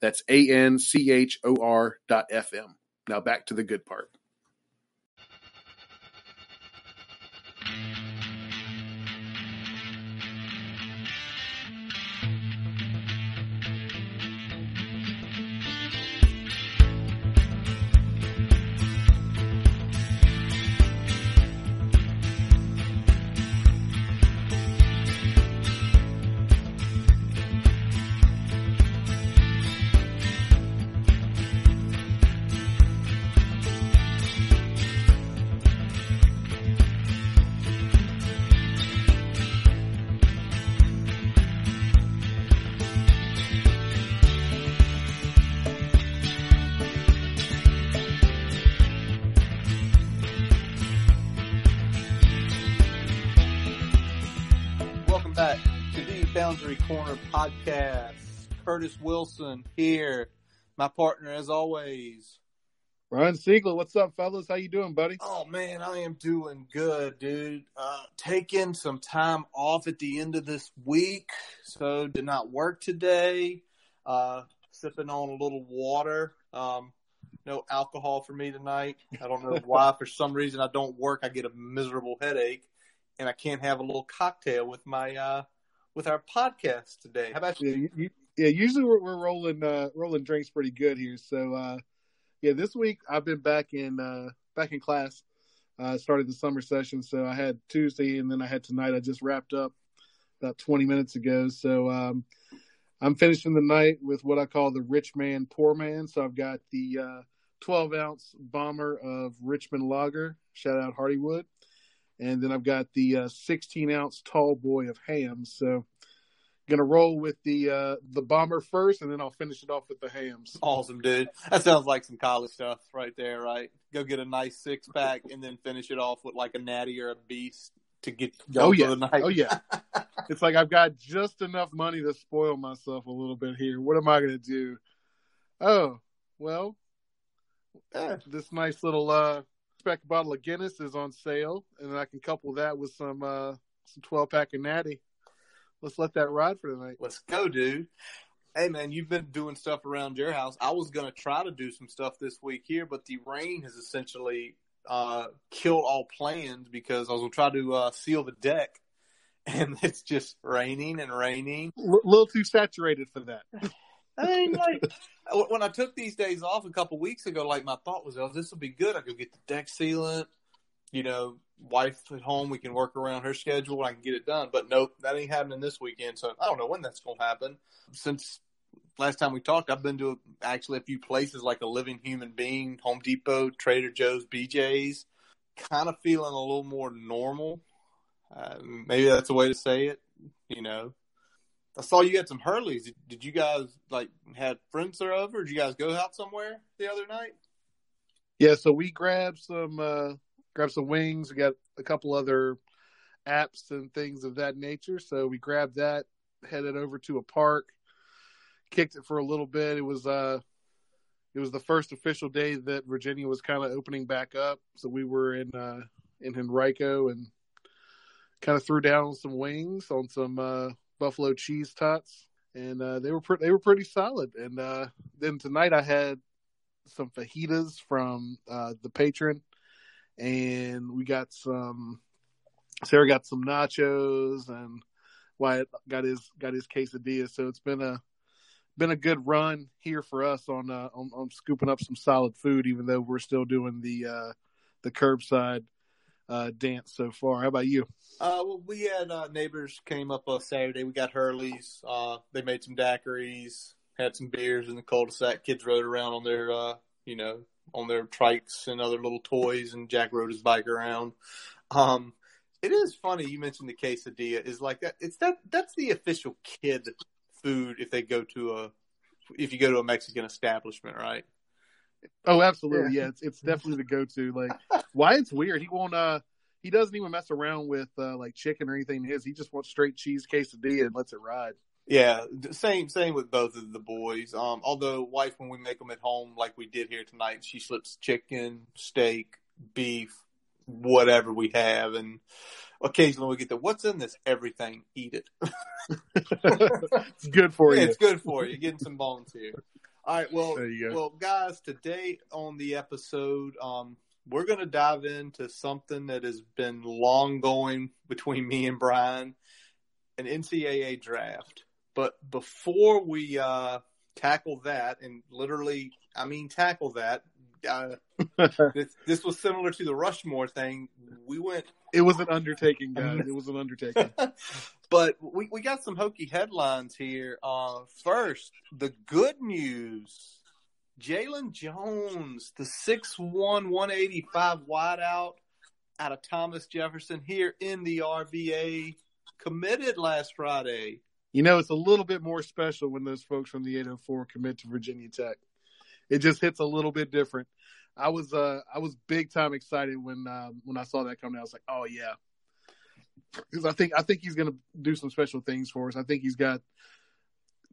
That's A N C H O R dot FM. Now back to the good part. Boundary Corner podcast. Curtis Wilson here, my partner as always. Brian Siegel, what's up, fellas? How you doing, buddy? Oh man, I am doing good, dude. Uh, taking some time off at the end of this week, so did not work today. Uh, sipping on a little water. Um, no alcohol for me tonight. I don't know why. For some reason, I don't work. I get a miserable headache, and I can't have a little cocktail with my uh, with our podcast today. How about you? Yeah, you, yeah. Usually we're, we're rolling uh, rolling drinks pretty good here. So uh, yeah, this week I've been back in uh, back in class. Uh, started the summer session, so I had Tuesday and then I had tonight. I just wrapped up about 20 minutes ago. So um, I'm finishing the night with what I call the rich man, poor man. So I've got the uh, 12 ounce bomber of Richmond Lager. Shout out Hardywood. And then I've got the uh, 16 ounce tall boy of Hamm's. So gonna roll with the uh, the bomber first, and then I'll finish it off with the Hamm's. Awesome, dude. That sounds like some college stuff right there, right? Go get a nice six pack and then finish it off with like a natty or a beast to get going Oh yeah, for the night. oh yeah. it's like I've got just enough money to spoil myself a little bit here. What am I gonna do? Oh well, eh, this nice little uh, spec bottle of Guinness is on sale, and I can couple that with some uh, some 12 pack of Natty. Let's let that ride for tonight. Let's go, dude. Hey man, you've been doing stuff around your house. I was gonna try to do some stuff this week here, but the rain has essentially uh, killed all plans because I was gonna try to uh, seal the deck, and it's just raining and raining. A little too saturated for that. I mean, like when I took these days off a couple weeks ago, like my thought was, "Oh, this will be good. I could get the deck sealant." You know, wife at home, we can work around her schedule. I can get it done. But nope, that ain't happening this weekend. So I don't know when that's going to happen. Since last time we talked, I've been to actually a few places like a Living Human Being, Home Depot, Trader Joe's, BJ's. Kind of feeling a little more normal. Uh, maybe that's a way to say it. You know, I saw you had some Hurleys. Did, you guys like had friends there over? Did you guys go out somewhere the other night? Yeah, so we grabbed some uh grabbed some wings. We got a couple other apps and things of that nature. So we grabbed that, headed over to a park, kicked it for a little bit. It was uh it was the first official day that Virginia was kind of opening back up. So we were in uh in Henrico and kind of threw down some wings on some uh buffalo cheese tots and uh they were they were pretty solid. And uh then tonight I had some fajitas from uh the patron and we got some Sarah got some nachos and Wyatt got his got his quesadilla. So it's been a been a good run here for us on uh, on, on scooping up some solid food, even though we're still doing the uh, the curbside uh, dance so far. How about you? Uh, well, we had uh, neighbors came up on Saturday. We got Hurleys. Uh, they made some daiquiris, had some beers in the cul-de-sac. Kids rode around on their, uh, you know, on their trikes and other little toys, and Jack rode his bike around. Um, it is funny you mentioned the quesadilla. Is like that. It's that. That's the official kid food if they go to a if you go to a Mexican establishment, right? Oh, absolutely. Yeah, yeah it's it's definitely the go to. Like Wyatt's weird. He won't uh he doesn't even mess around with uh, like chicken or anything his. He just wants straight cheese quesadilla and lets it ride. Yeah, same same with both of the boys. Um, although wife, when we make them at home, like we did here tonight, she slips chicken, steak, beef, whatever we have, and occasionally we get the what's in this everything. Eat it. it's good for yeah, you. It's good for you. Getting some bones here. All right, well, well, guys, today on the episode, um, we're going to dive into something that has been long going between me and Brian, an NCAA draft. But before we uh, tackle that, and literally, I mean, tackle that, uh, this, this, was similar to the Rushmore thing. We went. It was an undertaking, guys. It was an undertaking. but we, we got some hokey headlines here. Uh, first, the good news. Jaylen Jones, the 6'1", 185 wideout out of Thomas Jefferson here in the RVA, committed last Friday. You know, it's a little bit more special when those folks from the 804 commit to Virginia Tech. It just hits a little bit different. I was uh I was big time excited when um, when I saw that coming. I was like, oh yeah, because I think I think he's going to do some special things for us. I think he's got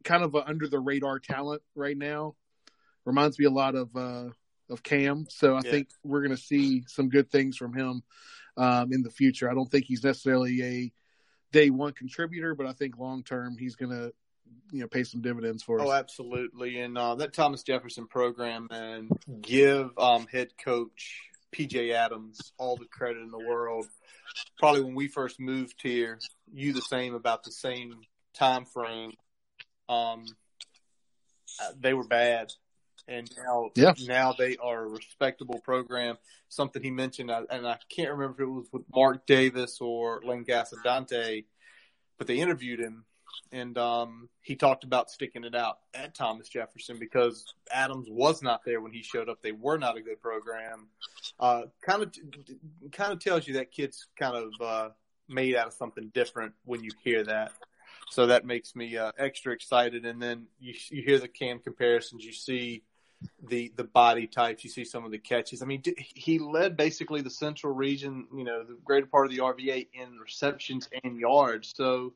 kind of a under the radar talent right now. Reminds me a lot of uh, of Cam, so I yeah. think we're going to see some good things from him um, in the future. I don't think he's necessarily a day one contributor, but I think long term he's going to you know pay some dividends for us. Oh, absolutely. And uh, that Thomas Jefferson program and give um, head coach PJ Adams all the credit in the world. Probably when we first moved here, you the same about the same time frame. Um, uh, they were bad, and now yeah. now they are a respectable program. Something he mentioned, and I can't remember if it was with Mark Davis or Lane Casadonte, but they interviewed him and um, he talked about sticking it out at Thomas Jefferson because Adams was not there when he showed up. They were not a good program. Uh, kind of, kind of tells you that kid's kind of uh, made out of something different when you hear that. So that makes me uh, extra excited. And then you you hear the cam comparisons. You see the the body types. You see some of the catches. I mean, he led basically the central region. You know, the greater part of the RVA in receptions and yards. So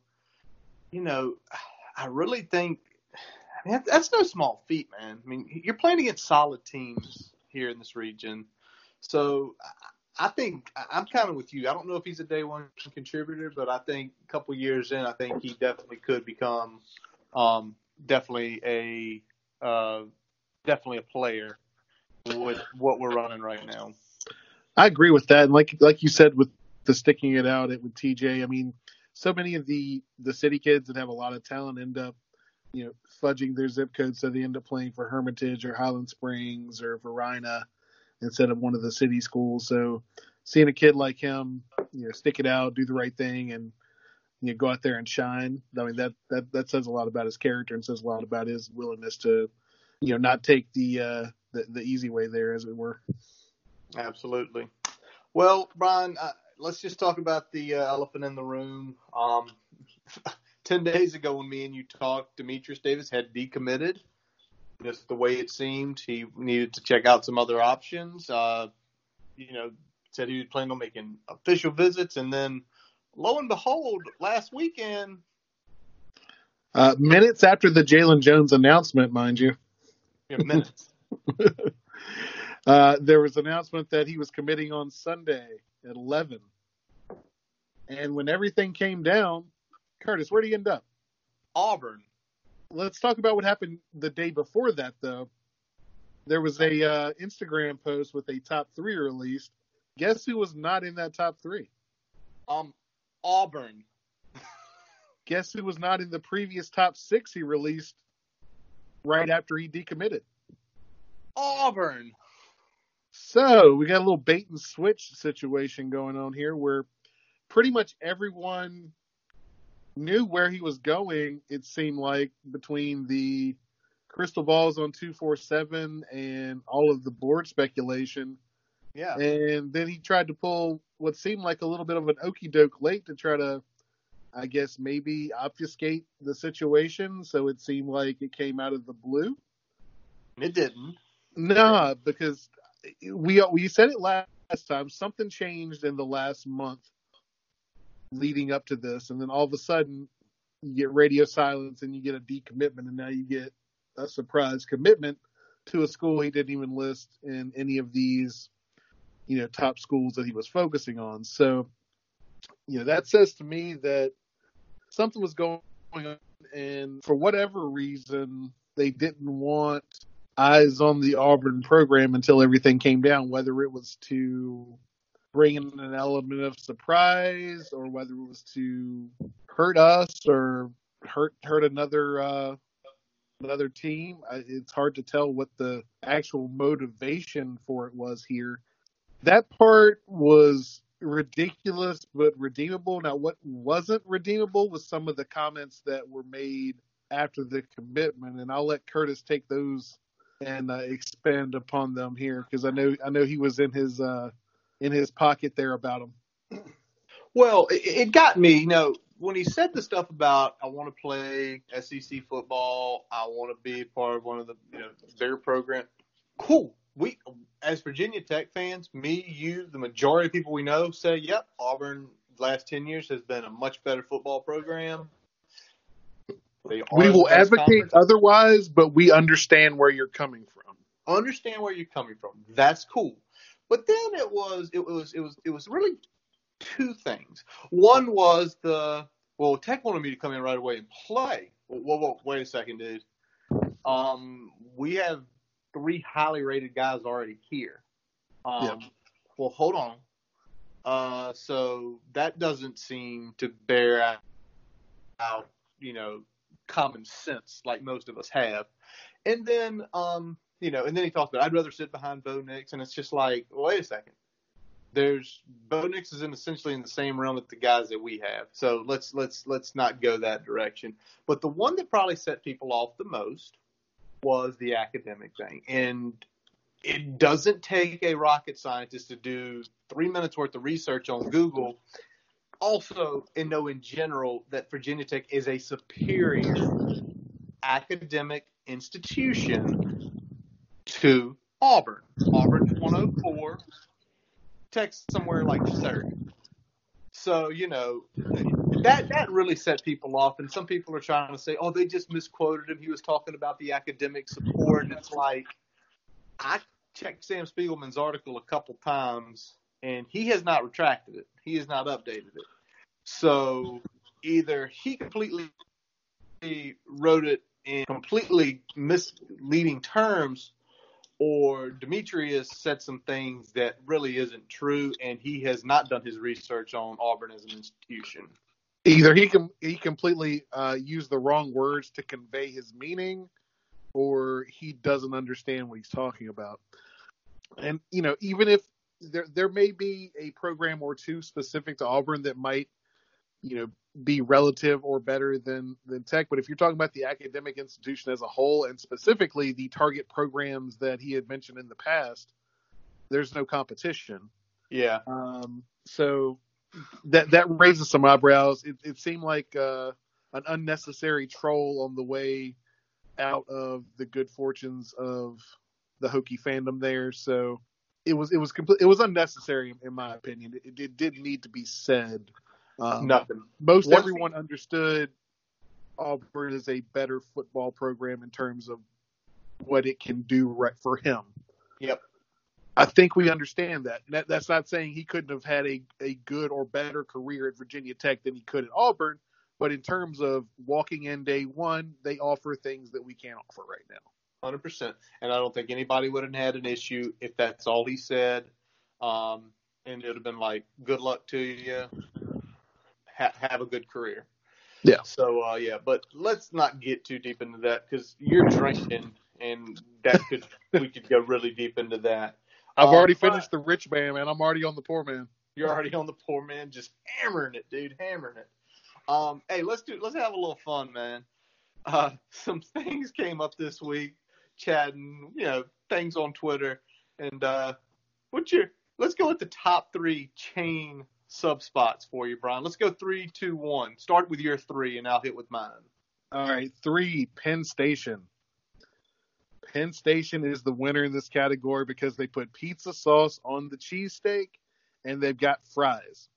you know, I really think I mean, that's no small feat, man. I mean, you're playing against solid teams here in this region, so I think I'm kind of with you. I don't know if he's a day one contributor, but I think a couple years in, I think he definitely could become um, definitely a uh, definitely a player with what we're running right now. I agree with that, and like like you said with the sticking it out it with TJ. I mean, so many of the the city kids that have a lot of talent end up, you know, fudging their zip code so they end up playing for Hermitage or Highland Springs or Varina instead of one of the city schools. So seeing a kid like him, you know, stick it out, do the right thing, and you know, go out there and shine. I mean that that that says a lot about his character and says a lot about his willingness to, you know, not take the uh, the, the easy way there, as it were. Absolutely. Well, Brian, let's just talk about the uh, elephant in the room. Um, Ten days ago, when me and you talked, Dematrius Davis had decommitted. Just the way it seemed, he needed to check out some other options. Uh, you know, said he was planning on making official visits, and then lo and behold, last weekend. Uh, minutes after the Jaylen Jones announcement, mind you. Yeah, minutes. uh, there was an announcement that he was committing on Sunday at 11. And when everything came down, Curtis, where did he end up? Auburn. Let's talk about what happened the day before that, though. There was a uh, Instagram post with a top three released. Guess who was not in that top three? Um, Auburn. Guess who was not in the previous top six he released right after he decommitted? Auburn. So we got a little bait and switch situation going on here where pretty much everyone knew where he was going. It seemed like between the crystal balls on 247 and all of the board speculation. Yeah. And then he tried to pull what seemed like a little bit of an okey doke late to try to I guess maybe obfuscate the situation so it seemed like it came out of the blue. It didn't. Nah, because we we said it last time. Something changed in the last month leading up to this, and then all of a sudden you get radio silence and you get a decommitment, and now you get a surprise commitment to a school he didn't even list in any of these, you know, top schools that he was focusing on. So, you know, that says to me that something was going on, and for whatever reason, they didn't want eyes on the Auburn program until everything came down, whether it was to bring in an element of surprise or whether it was to hurt us or hurt hurt another uh, another team. It's hard to tell what the actual motivation for it was here. That part was ridiculous but redeemable. Now, what wasn't redeemable was some of the comments that were made after the commitment, and I'll let Curtis take those and uh, expand upon them here because I know I know he was in his uh, in his pocket there about him? Well, it, it got me. You know, when he said the stuff about I want to play SEC football, I want to be part of one of the you know bigger program. Cool. We as Virginia Tech fans, me, you, the majority of people we know say, "Yep, Auburn last ten years has been a much better football program." we will advocate conference. otherwise, but we understand where you're coming from. Understand where you're coming from. That's cool. But then it was it was it was it was really two things. One was the well, Tech wanted me to come in right away and play. Whoa, whoa, wait a second, dude. Um, we have three highly rated guys already here. Um, yeah. Well, hold on. Uh, so that doesn't seem to bear out, you know, common sense like most of us have. And then, um, you know, and then he talks about I'd rather sit behind Bo Nix, and it's just like, wait a second. There's Bo Nix is in essentially in the same realm with the guys that we have. So let's let's let's not go that direction. But the one that probably set people off the most was the academic thing. And it doesn't take a rocket scientist to do three minutes worth of research on Google. Also, and know in general that Virginia Tech is a superior academic institution to Auburn. Auburn's 104, Tech's somewhere like third. So you know that that really set people off, and some people are trying to say, "Oh, they just misquoted him. He was talking about the academic support." And it's like, I checked Sam Spiegelman's article a couple times, and he has not retracted it. He has not updated it. So either he completely wrote it in completely misleading terms, or Dematrius said some things that really isn't true, and he has not done his research on Auburn as an institution. Either he com- he completely uh, used the wrong words to convey his meaning, or he doesn't understand what he's talking about. And you know, even if there there may be a program or two specific to Auburn that might you know be relative or better than than tech but if you're talking about the academic institution as a whole and specifically the target programs that he had mentioned in the past there's no competition. Yeah. Um so that that raises some eyebrows. It, it seemed like uh an unnecessary troll on the way out of the good fortunes of the Hokie fandom there. So it was it was complete it was unnecessary in my opinion. It, it did need to be said um, Nothing. Most One everyone understood Auburn is a better football program in terms of what it can do right for him. Yep. I think we understand that. that. That's not saying he couldn't have had a, a good or better career at Virginia Tech than he could at Auburn, but in terms of walking in day one, they offer things that we can't offer right now. Hundred percent, and I don't think anybody would have had an issue if that's all he said. Um, and it would have been like, "Good luck to you ha- have a good career. Yeah. So uh, yeah, but let's not get too deep into that because you're drinking, and that could we could go really deep into that. I've um, already finished the rich man, man. I'm already on the poor man. You're already on the poor man, just hammering it, dude, hammering it. Um, hey, let's do let's have a little fun, man. Uh, some things came up this week, chatting, you know, things on Twitter, and uh, what's your let's go with the top three chain sub spots for you, Brian. Let's go three, two, one. Start with your three, and I'll hit with mine. All right, three, Penn Station. Penn Station is the winner in this category because they put pizza sauce on the cheesesteak and they've got fries.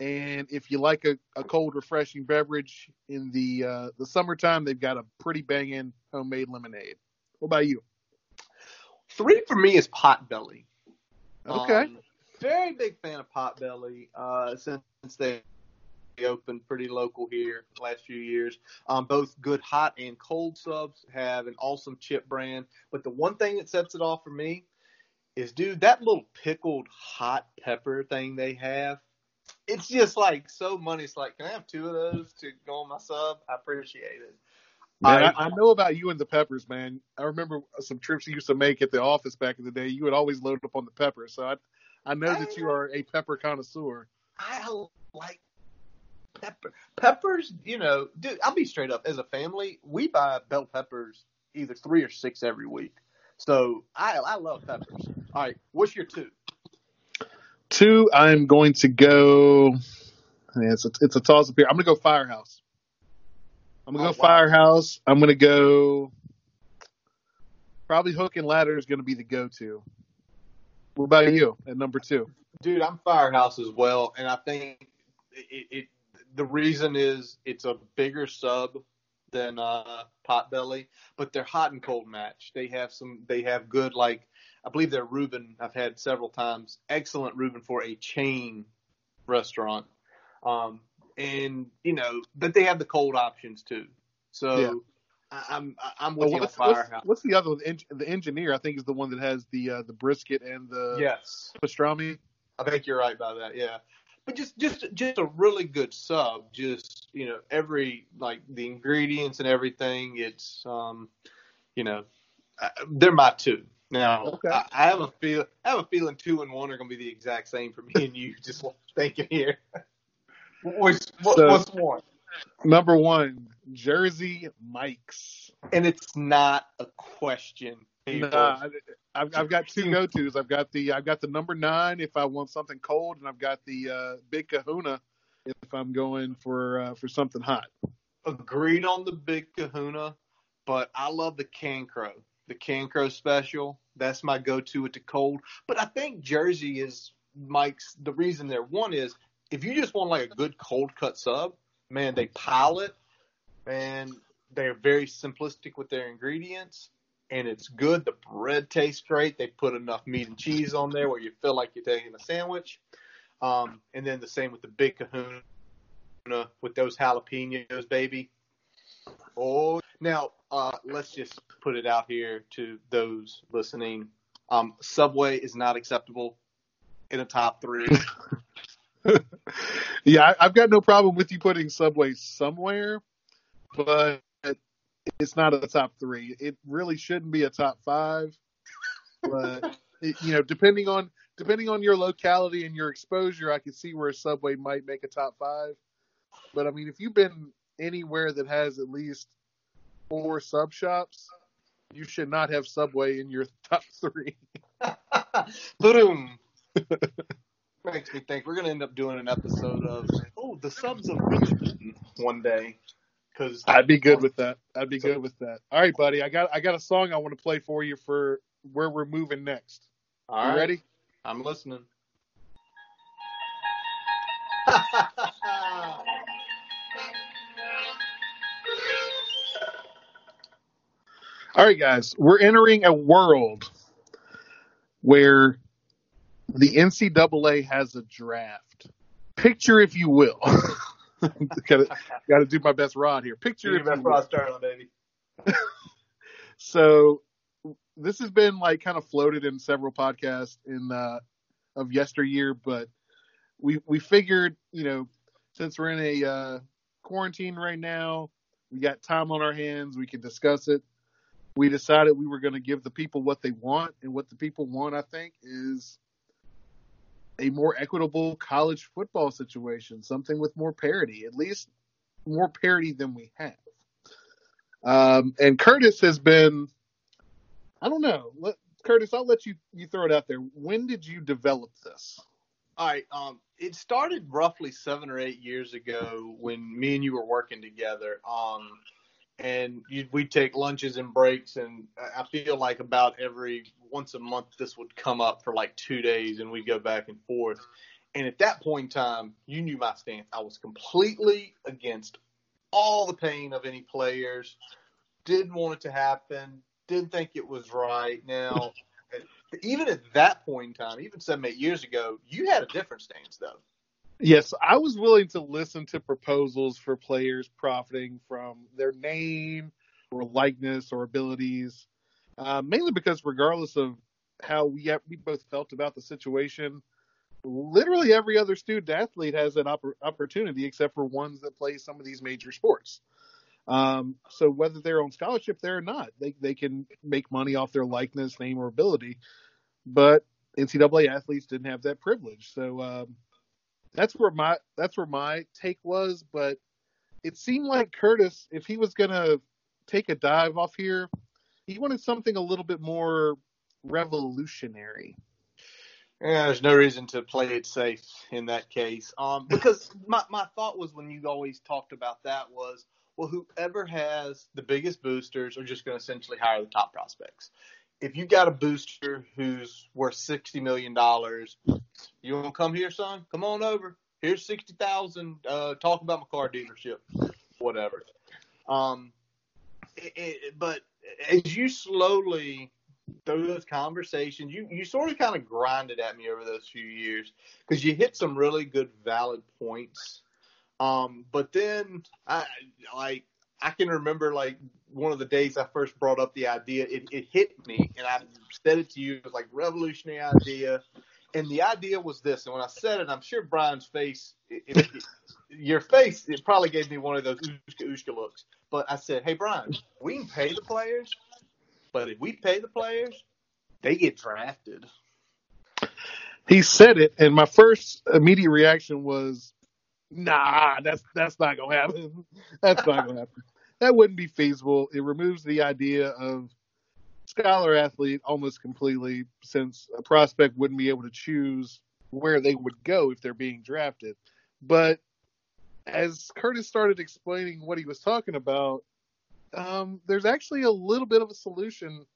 And if you like a, a cold, refreshing beverage in the uh, the summertime, they've got a pretty banging homemade lemonade. What about you? Three for me is Potbelly. Okay. Um, very big fan of Potbelly uh, since they opened pretty local here the last few years. Um, both good hot and cold subs have an awesome chip brand. But the one thing that sets it off for me is, dude, that little pickled hot pepper thing they have. It's just like so money. It's like, can I have two of those to go on my sub? I appreciate it. Man, I, I know about you and the peppers, man. I remember some trips you used to make at the office back in the day. You would always load up on the peppers, so I, I know that you are a pepper connoisseur. I like pepper. Peppers, you know, dude, I'll be straight up. As a family, we buy bell peppers either three or six every week. So I I love peppers. All right, what's your two? Two, I'm going to go. It's a, it's a toss up here. I'm going to go Firehouse. I'm going to Oh, go wow. Firehouse. I'm going to go. Probably Hook and Ladder is going to be the go-to. What about you at number two? Dude, I'm Firehouse as well, and I think it, it the reason is it's a bigger sub than uh, Potbelly, but they're hot and cold match. They have some. They have good like I believe they're Reuben. I've had several times. Excellent Reuben for a chain restaurant, um, and you know, but they have the cold options too. So Yeah. I, I'm I'm Oh, with you on what's, what's, Firehouse. what's the other one? The, engineer, I think, is the one that has the uh, the brisket and the yes. pastrami. I think you're right about that. Yeah, but just just just a really good sub. Just you know, every like the ingredients and everything. It's um, you know, uh, they're my two. Now Okay. I, I have a feel. I have a feeling two and one are going to be the exact same for me and you. Just thinking here. What's, what, So- what's one? Number one, Jersey Mike's. And it's not a question. people. Nah, I've, I've got two go tos. I've got the I've got the number nine if I want something cold, and I've got the uh, Big Kahuna if I'm going for uh, for something hot. agreed on the big kahuna, but I love the can crow. The can crow special. That's my go to with the cold. But I think Jersey is Mike's the reason they're one is if you just want like a good cold cut sub, man, they pile it and they're very simplistic with their ingredients and it's good. The bread tastes great. They put enough meat and cheese on there where you feel like you're taking a sandwich. Um, and then the same with the big kahuna with those jalapenos, baby. Oh, now uh, let's just put it out here to those listening. Um, Subway is not acceptable in a top three. yeah, I, I've got no problem with you putting Subway somewhere, but it's not a top three. It really shouldn't be a top five. But it, you know, depending on depending on your locality and your exposure, I can see where a Subway might make a top five. But I mean, if you've been anywhere that has at least four sub shops, you should not have Subway in your top three. Boom. Makes me think we're going to end up doing an episode of oh the subs of Richmond one day because I'd be good with that. I'd be good with that. All right, buddy. I got I got a song I want to play for you for where we're moving next. All You right, ready? I'm listening. All right, guys. We're entering a world where the NCAA has a draft. Picture, if you will. gotta, gotta do my best rod here. Picture, if you will. Serling, baby. So this has been like kind of floated in several podcasts in uh, of yesteryear, but we we figured, you know, since we're in a uh, quarantine right now, we got time on our hands, we can discuss it. We decided we were going to give the people what they want, and what the people want, I think, is a more equitable college football situation, something with more parity, at least more parity than we have. Um, and Curtis has been, I don't know, let, Curtis, I'll let you, you throw it out there. When did you develop this? All right. Um, it started roughly seven or eight years ago when me and you were working together. Um, and you, we'd take lunches and breaks, and I feel like about every once a month this would come up for like two days, and we'd go back and forth. And at that point in time, you knew my stance. I was completely against all the pain of any players. Didn't want it to happen. Didn't think it was right. Now, even at that point in time, even seven, eight years ago, you had a different stance, though. Yes, I was willing to listen to proposals for players profiting from their name or likeness or abilities, uh, mainly because regardless of how we have, we both felt about the situation, literally every other student athlete has that opp- opportunity except for ones that play some of these major sports. Um, so whether they're on scholarship there or not, they they can make money off their likeness, name, or ability. But NCAA athletes didn't have that privilege. So um, that's where my that's where my take was. But it seemed like Curtis, if he was gonna take a dive off here, he wanted something a little bit more revolutionary. Yeah, there's no reason to play it safe in that case. Um, because my, my thought was when you always talked about that was, well, whoever has the biggest boosters are just going to essentially hire the top prospects. If you got a booster who's worth sixty million dollars, you want to come here, son? Come on over. Here's sixty thousand. Uh, talk about my car dealership, whatever. Um, it, it, but as you slowly through those conversations, you you sort of kind of grinded at me over those few years because you hit some really good valid points. Um, but then I like I can remember like one of the days I first brought up the idea, it, it hit me, and I said it to you. It was like revolutionary idea, and the idea was this. And when I said it, I'm sure Brian's face, it, it, your face, it probably gave me one of those ooshka ooshka looks. But I said, "Hey, Brian, we can pay the players, but if we pay the players, they get drafted." He said it, and my first immediate reaction was, "Nah, that's that's not gonna happen. That's not gonna happen. That wouldn't be feasible. It removes the idea of scholar athlete almost completely, since a prospect wouldn't be able to choose where they would go if they're being drafted. But as Curtis started explaining what he was talking about, um, there's actually a little bit of a solution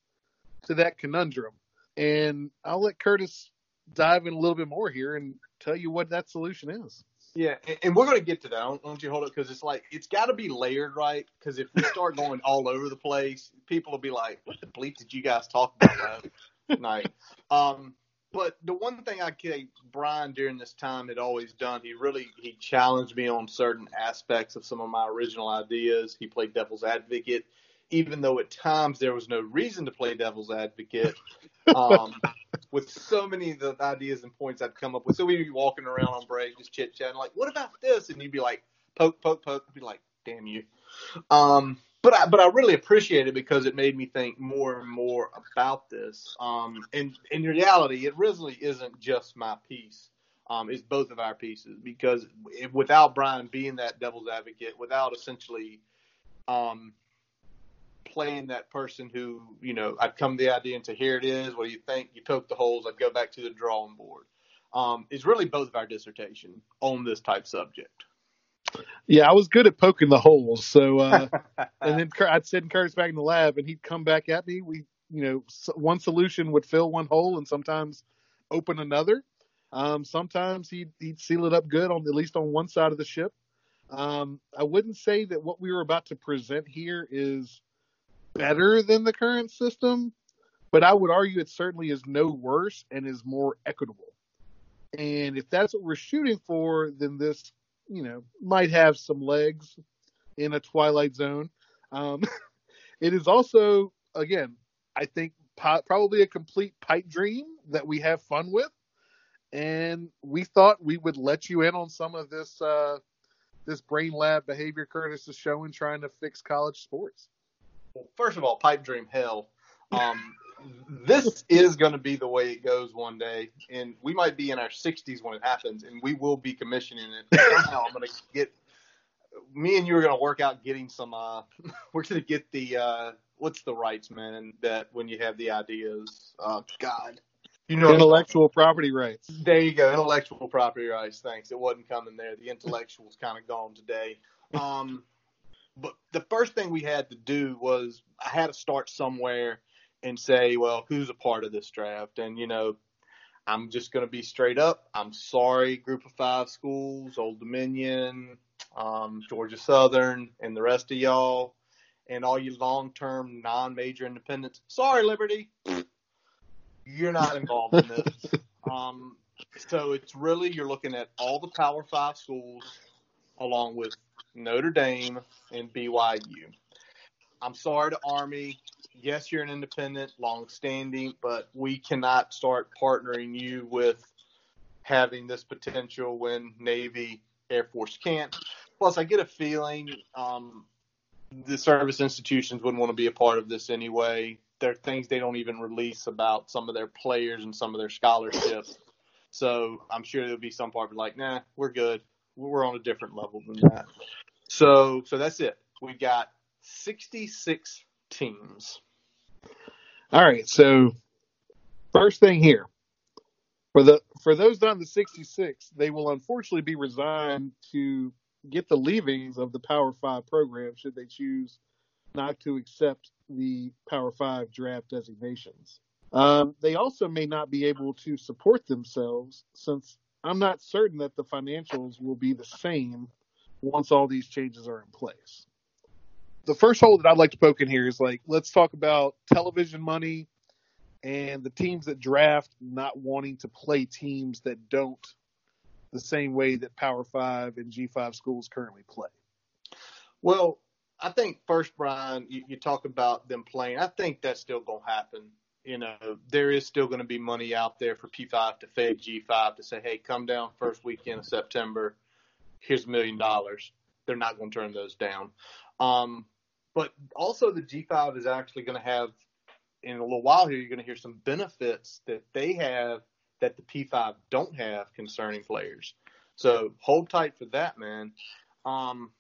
to that conundrum. And I'll let Curtis dive in a little bit more here and tell you what that solution is. Yeah, and, we're going to get to that. Don't, don't you hold it because it's like it's got to be layered right. Because if we start going all over the place, people will be like, "What the bleep did you guys talk about that night?" Um, but the one thing I can Brian during this time had always done, he really he challenged me on certain aspects of some of my original ideas. He played devil's advocate, even though at times there was no reason to play devil's advocate. Um, with so many of the ideas and points I'd come up with. So we'd be walking around on break, just chit chatting, like, what about this? And you'd be like, poke, poke, poke. I'd be like, damn you. Um, but I, but I really appreciate it because it made me think more and more about this. Um, and in reality, it really isn't just my piece. Um, it's both of our pieces because if, without Brian being that devil's advocate, without essentially, um, playing that person who, you know, I'd come to the idea and say, here it is. What do you think? You poke the holes. I'd go back to the drawing board. Um, is really both of our dissertation on this type subject. Yeah, I was good at poking the holes. So, uh, and then I'd send Curtis back in the lab and he'd come back at me. We, you know, one solution would fill one hole and sometimes open another. Um, sometimes he'd, he'd seal it up good on at least on one side of the ship. Um, I wouldn't say that what we were about to present here is better than the current system, but I would argue it certainly is no worse and is more equitable. And if that's what we're shooting for, then this, you know, might have some legs in a Twilight Zone. Um, it is also, again, I think probably a complete pipe dream that we have fun with. And we thought we would let you in on some of this, uh, this brain lab behavior Curtis is showing trying to fix college sports. Well, first of all, pipe dream hell. Um, this is going to be the way it goes one day, and we might be in our 60s when it happens, and we will be commissioning it. Somehow, I'm going to get me and you are going to work out getting some. Uh, we're going to get the uh, what's the rights, man? That when you have the ideas, uh, God, You know, intellectual property rights. There you go, intellectual property rights. Thanks. It wasn't coming there. The intellectual's kind of gone today. Um, but the first thing we had to do was I had to start somewhere and say, well, who's a part of this draft? And you know, I'm just going to be straight up. I'm sorry, Group of Five schools, Old Dominion, um, Georgia Southern, and the rest of y'all, and all you long-term non-major independents. Sorry, Liberty you're not involved in this. Um, so it's really you're looking at all the Power Five schools along with Notre Dame and BYU. I'm sorry to Army. Yes, you're an independent, long-standing, but we cannot start partnering you with having this potential when Navy, Air Force can't. Plus, I get a feeling um, the service institutions wouldn't want to be a part of this anyway there are things they don't even release about some of their players and some of their scholarships. So I'm sure there'll be some part of like, nah, we're good. We're on a different level than that. So so that's it. We've got 66 teams. All right. So first thing here. For the for those down to 66, they will unfortunately be resigned to get the leavings of the Power 5 program should they choose not to accept the Power Five draft designations. Um, they also may not be able to support themselves since I'm not certain that the financials will be the same once all these changes are in place. The first hole that I'd like to poke in here is like, let's talk about television money and the teams that draft not wanting to play teams that don't the same way that Power Five and G5 schools currently play. Well, I think first, Brian, you, you talk about them playing. I think that's still going to happen. You know, there is still going to be money out there for P5 to fade G5 to say, hey, come down first weekend of September. Here's a million dollars. They're not going to turn those down. Um, but also, the G5 is actually going to have, in a little while here, you're going to hear some benefits that they have that the P5 don't have concerning players. So hold tight for that, man. Um,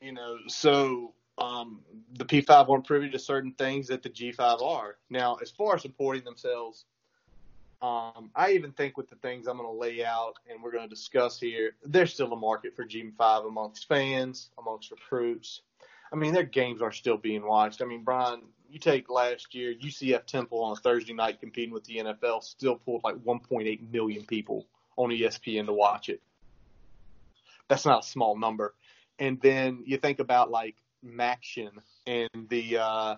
you know, so um, the P5 aren't privy to certain things that the G5 are. Now, as far as supporting themselves, um, I even think with the things I'm going to lay out and we're going to discuss here, there's still a market for G5 amongst fans, amongst recruits. I mean, their games are still being watched. I mean, Brian, you take last year, UCF Temple on a Thursday night competing with the NFL still pulled like 1.8 million people on ESPN to watch it. That's not a small number and then you think about like MACtion and the uh,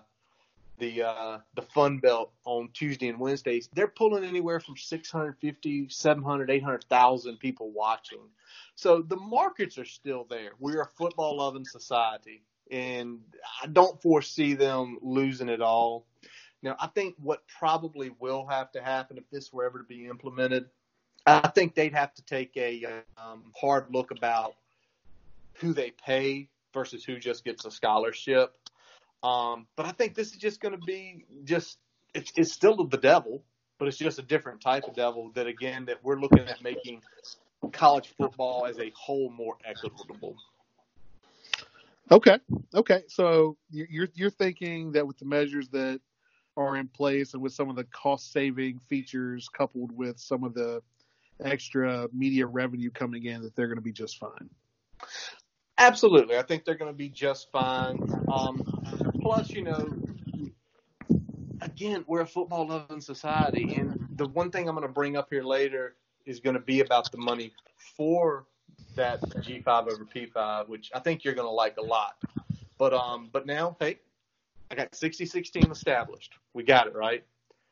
the uh, the Fun Belt on Tuesday and Wednesdays, they're pulling anywhere from 650, 700, 800,000 people watching. So the markets are still there. We're a football loving society, and I don't foresee them losing it all. Now, I think what probably will have to happen if this were ever to be implemented, I think they'd have to take a um, hard look about who they pay versus who just gets a scholarship. Um, but I think this is just going to be just it's, it's still the devil, but it's just a different type of devil that again that we're looking at making college football as a whole more equitable. Okay, okay. So you're you're thinking that with the measures that are in place and with some of the cost saving features coupled with some of the extra media revenue coming in that they're going to be just fine. Absolutely, I think they're going to be just fine. Um, plus, you know, again, we're a football loving society, and the one thing I'm going to bring up here later is going to be about the money for that G5 over P5, which I think you're going to like a lot. But um, but now, hey, I got 66 team established. We got it right.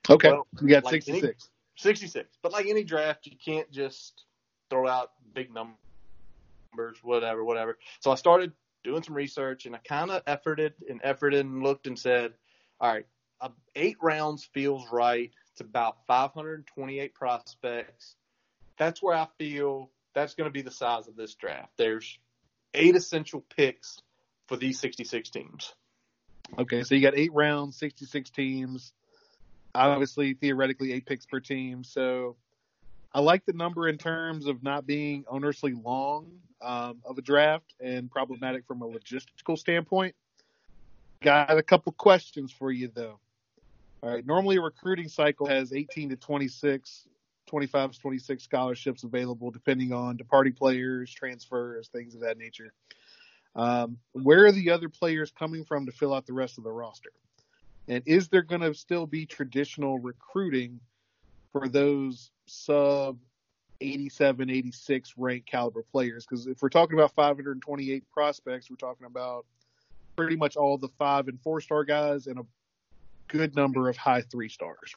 Okay, well, we got like 66. Any, 66. But like any draft, you can't just throw out big numbers numbers, whatever, whatever. So I started doing some research and I kind of efforted and efforted and looked and said, all right, eight rounds feels right. It's about 528 prospects. That's where I feel that's going to be the size of this draft. There's eight essential picks for these 66 teams. Okay, so you got eight rounds, 66 teams. Obviously, theoretically, eight picks per team. So I like the number in terms of not being onerously long um, of a draft and problematic from a logistical standpoint. Got a couple questions for you though. All right. Normally, a recruiting cycle has 18 to 26, 25 to 26 scholarships available, depending on departing players, transfers, things of that nature. Um, where are the other players coming from to fill out the rest of the roster? And is there going to still be traditional recruiting for those sub 87, 86 rank caliber players? Because if we're talking about 528 prospects, we're talking about pretty much all the five and four star guys and a good number of high three stars.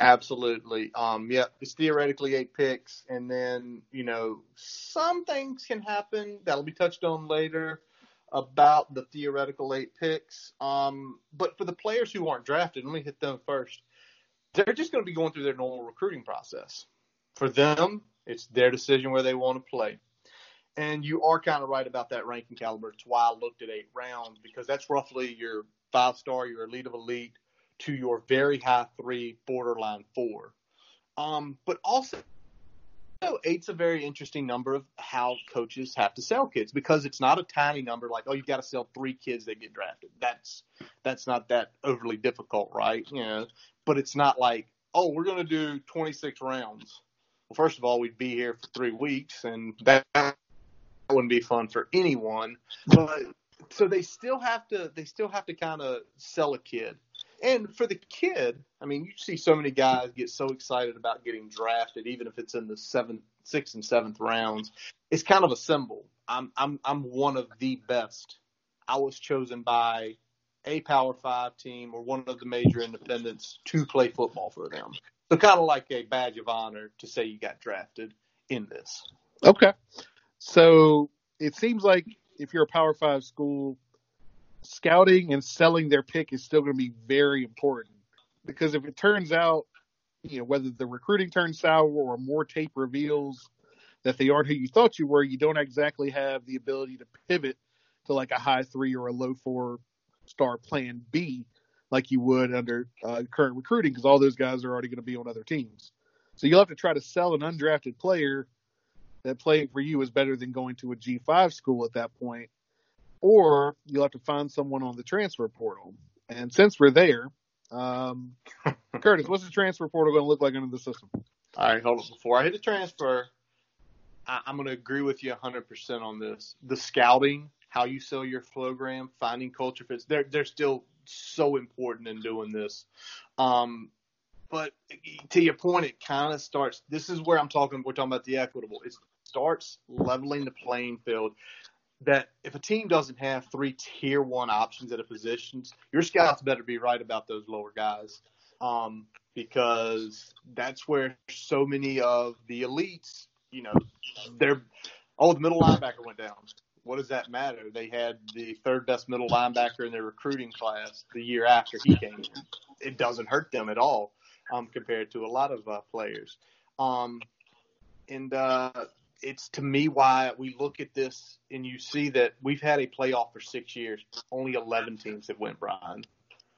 Absolutely. Um, yeah, it's theoretically eight picks, and then you know some things can happen that'll be touched on later about the theoretical eight picks. Um, but for the players who aren't drafted, let me hit them first. They're just going to be going through their normal recruiting process. For them, it's their decision where they want to play. And you are kind of right about that ranking caliber. It's why I looked at eight rounds because that's roughly your five star, your elite of elite, to your very high three, borderline four. Um, but also, eight's a very interesting number of how coaches have to sell kids because it's not a tiny number like, oh, you've got to sell three kids that get drafted. That's that's not that overly difficult, right? You know, but it's not like, oh, we're going to do 26 rounds. Well, first of all, we'd be here for three weeks, and that wouldn't be fun for anyone. But so they still have to they still have to kind of sell a kid and for the kid, I mean, you see so many guys get so excited about getting drafted, even if it's in the seventh, sixth, and seventh rounds. It's kind of a symbol. I'm I'm I'm one of the best. I was chosen by a Power Five team or one of the major independents to play football for them. So kind of like a badge of honor to say you got drafted in this. Okay. So it seems like if you're a Power Five school, scouting and selling their pick is still going to be very important because if it turns out, you know, whether the recruiting turns sour or more tape reveals that they aren't who you thought you were, you don't exactly have the ability to pivot to like a high three or a low four star plan B like you would under uh, current recruiting because all those guys are already going to be on other teams. So you'll have to try to sell an undrafted player that playing for you is better than going to a G5 school at that point or you'll have to find someone on the transfer portal. And since we're there, um, Curtis, what's the transfer portal going to look like under the system? All right, hold on. Before I hit the transfer, I, am going to agree with you 100% on this. The scouting, how you sell your program, finding culture fits, they're, they're still so important in doing this. Um, but to your point, it kind of starts. This is where I'm talking. We're talking about the equitable. It starts leveling the playing field that if a team doesn't have three tier one options at a positions, your scouts better be right about those lower guys. Um, because that's where so many of the elites, you know, they're, oh, the middle linebacker went down. What does that matter? They had the third best middle linebacker in their recruiting class the year after he came. It doesn't hurt them at all, um, compared to a lot of uh, players. Um, and, uh, it's to me why we look at this and you see that we've had a playoff for six years. Only 11 teams have went, Brian.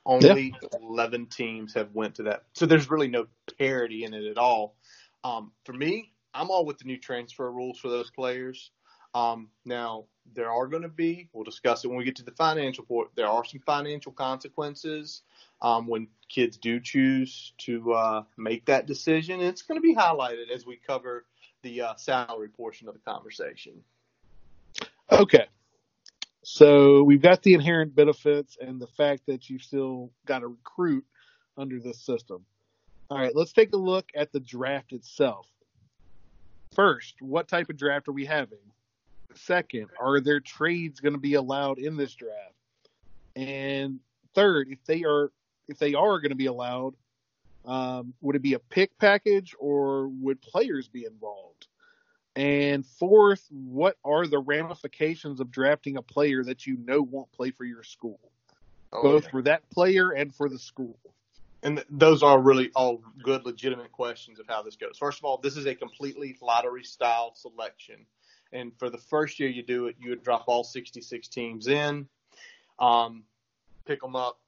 Only yeah. 11 teams have went to that. So there's really no parity in it at all. Um, for me, I'm all with the new transfer rules for those players. Um, now, there are going to be, we'll discuss it when we get to the financial part, there are some financial consequences um, when kids do choose to uh, make that decision. It's going to be highlighted as we cover – the uh, salary portion of the conversation. Okay. So we've got the inherent benefits and the fact that you've still got to recruit under this system. All right, let's take a look at the draft itself. First, what type of draft are we having? Second, are there trades going to be allowed in this draft? And third, if they are if they are going to be allowed, um, would it be a pick package or would players be involved? And fourth, what are the ramifications of drafting a player that you know won't play for your school, oh, both yeah. for that player and for the school? And those are really all good, legitimate questions of how this goes. First of all, this is a completely lottery style selection. And for the first year you do it, you would drop all 66 teams in, um, pick them up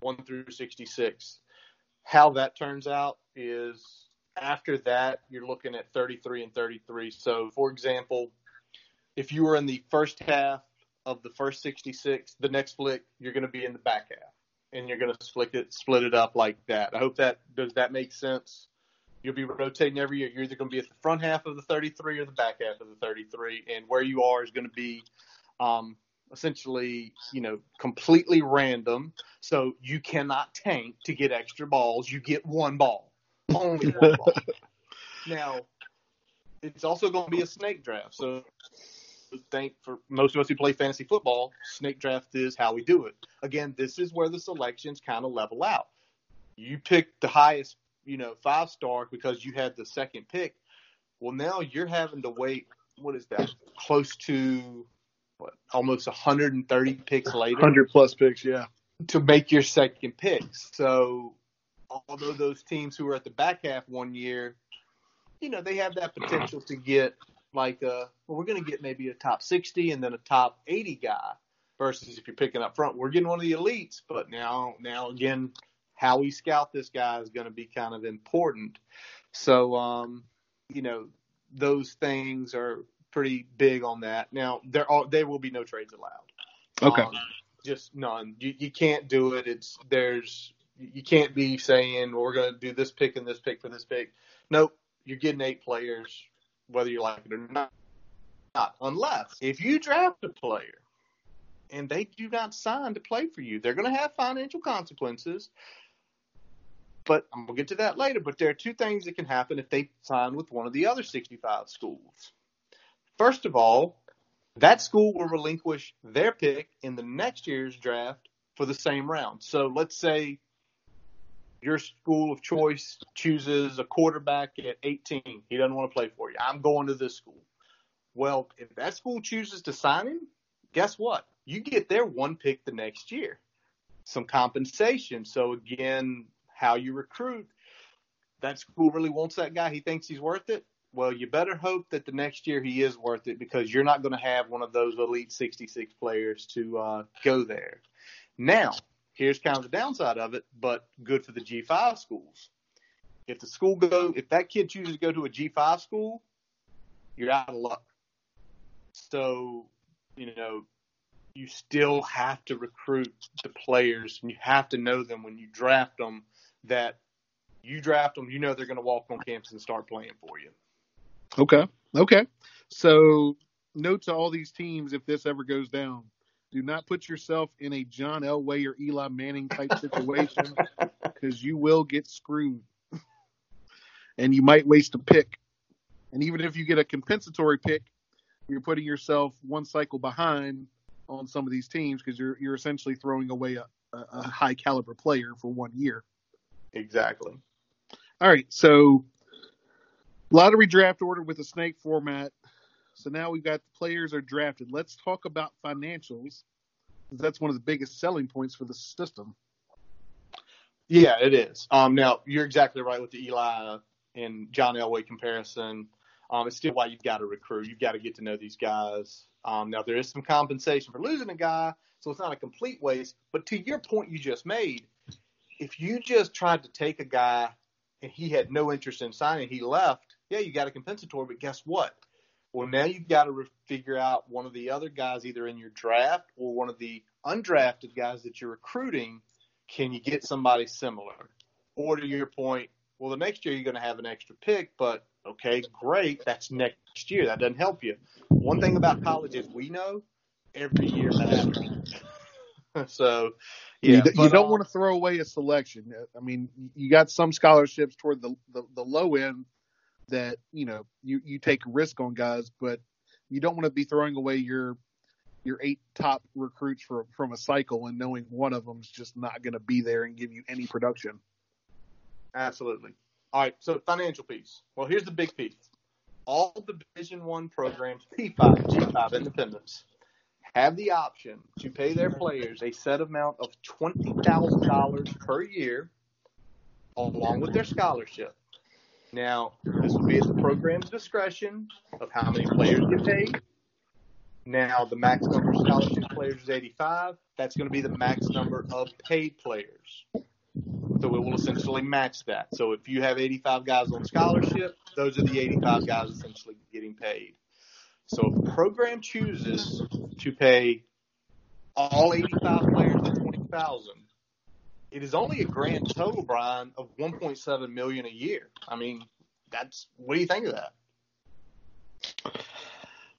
1 through 66 how that turns out is after that, you're looking at 33 and 33. So, for example, if you were in the first half of the first 66, the next flick, you're going to be in the back half. and you're going to split it split it up like that. I hope that does that make sense. You'll be rotating every year. You're either going to be at the front half of the 33 or the back half of the 33, and where you are is going to be um, essentially, you know, completely random. So you cannot tank to get extra balls. You get one ball, only one ball. Now, it's also going to be a snake draft. So think for most of us who play fantasy football, snake draft is how we do it. Again, this is where the selections kind of level out. You pick the highest, you know, five star because you had the second pick. Well, now you're having to wait. What is that? Close to what? Almost 130 picks later. 100 plus picks, yeah. To make your second pick. So, although those teams who were at the back half one year, you know, they have that potential to get like a, well, we're going to get maybe a top 60 and then a top 80 guy versus if you're picking up front, we're getting one of the elites. But now, now again, how we scout this guy is going to be kind of important. So, um, you know, those things are pretty big on that. Now, there are there will be no trades allowed. Okay. Um, just none. You you can't do it. It's there's you can't be saying well, we're going to do this pick and this pick for this pick. Nope. You're getting eight players whether you like it or not. Not unless if you draft a player and they do not sign to play for you, they're going to have financial consequences. But I'm going to get to that later. But there are two things that can happen if they sign with one of the other 65 schools. First of all, that school will relinquish their pick in the next year's draft for the same round. So let's say your school of choice chooses a quarterback at 18. He doesn't want to play for you. I'm going to this school. Well, if that school chooses to sign him, guess what? You get their one pick the next year. Some compensation. So again, how you recruit. That school really wants that guy. He thinks he's worth it. Well, you better hope that the next year he is worth it because you're not going to have one of those elite 66 players to uh, go there. Now, Here's kind of the downside of it, but good for the G5 schools. If the school go, if that kid chooses to go to a G5 school, you're out of luck. So, you know, you still have to recruit the players and you have to know them when you draft them that you draft them, you know they're going to walk on campus and start playing for you. Okay. Okay. So, note to all these teams if this ever goes down do not put yourself in a John Elway or Eli Manning type situation because you will get screwed. and you might waste a pick. And even if you get a compensatory pick, you're putting yourself one cycle behind on some of these teams because you're you're essentially throwing away a, a, a high caliber player for one year. Exactly. All right, so lottery draft order with a snake format. So now we've got the players are drafted. Let's talk about financials. That's one of the biggest selling points for the system. Yeah, it is. Um, now you're exactly right with the Eli and John Elway comparison. Um, it's still why you've got to recruit. You've got to get to know these guys. Um, now there is some compensation for losing a guy, so it's not a complete waste. But to your point you just made, if you just tried to take a guy and he had no interest in signing, he left. Yeah, you got a compensatory, but guess what? Well, now you've got to re- figure out one of the other guys either in your draft or one of the undrafted guys that you're recruiting. Can you get somebody similar? Or to your point, well, the next year you're going to have an extra pick, but okay, great. That's next year. That doesn't help you. One thing about college is we know every year matters. so, yeah, you, but, you don't um, want to throw away a selection. I mean, you got some scholarships toward the, the, the low end that you know you you take a risk on guys, but you don't want to be throwing away your your eight top recruits for, from a cycle and knowing one of them's just not going to be there and give you any production. Absolutely. All right. So financial piece. Well, here's the big piece. All the Division One programs, P5, G5 independents, have the option to pay their players a set amount of twenty thousand dollars per year, along with their scholarship. Now, this will be at the program's discretion of how many players get paid. Now, the max number of scholarship players is 85. That's going to be the max number of paid players. So it will essentially match that. So if you have 85 guys on scholarship, those are the 85 guys essentially getting paid. So if a program chooses to pay all 85 players at 20,000, it is only a grand total, Brian, of 1.7 million a year. I mean, that's what do you think of that?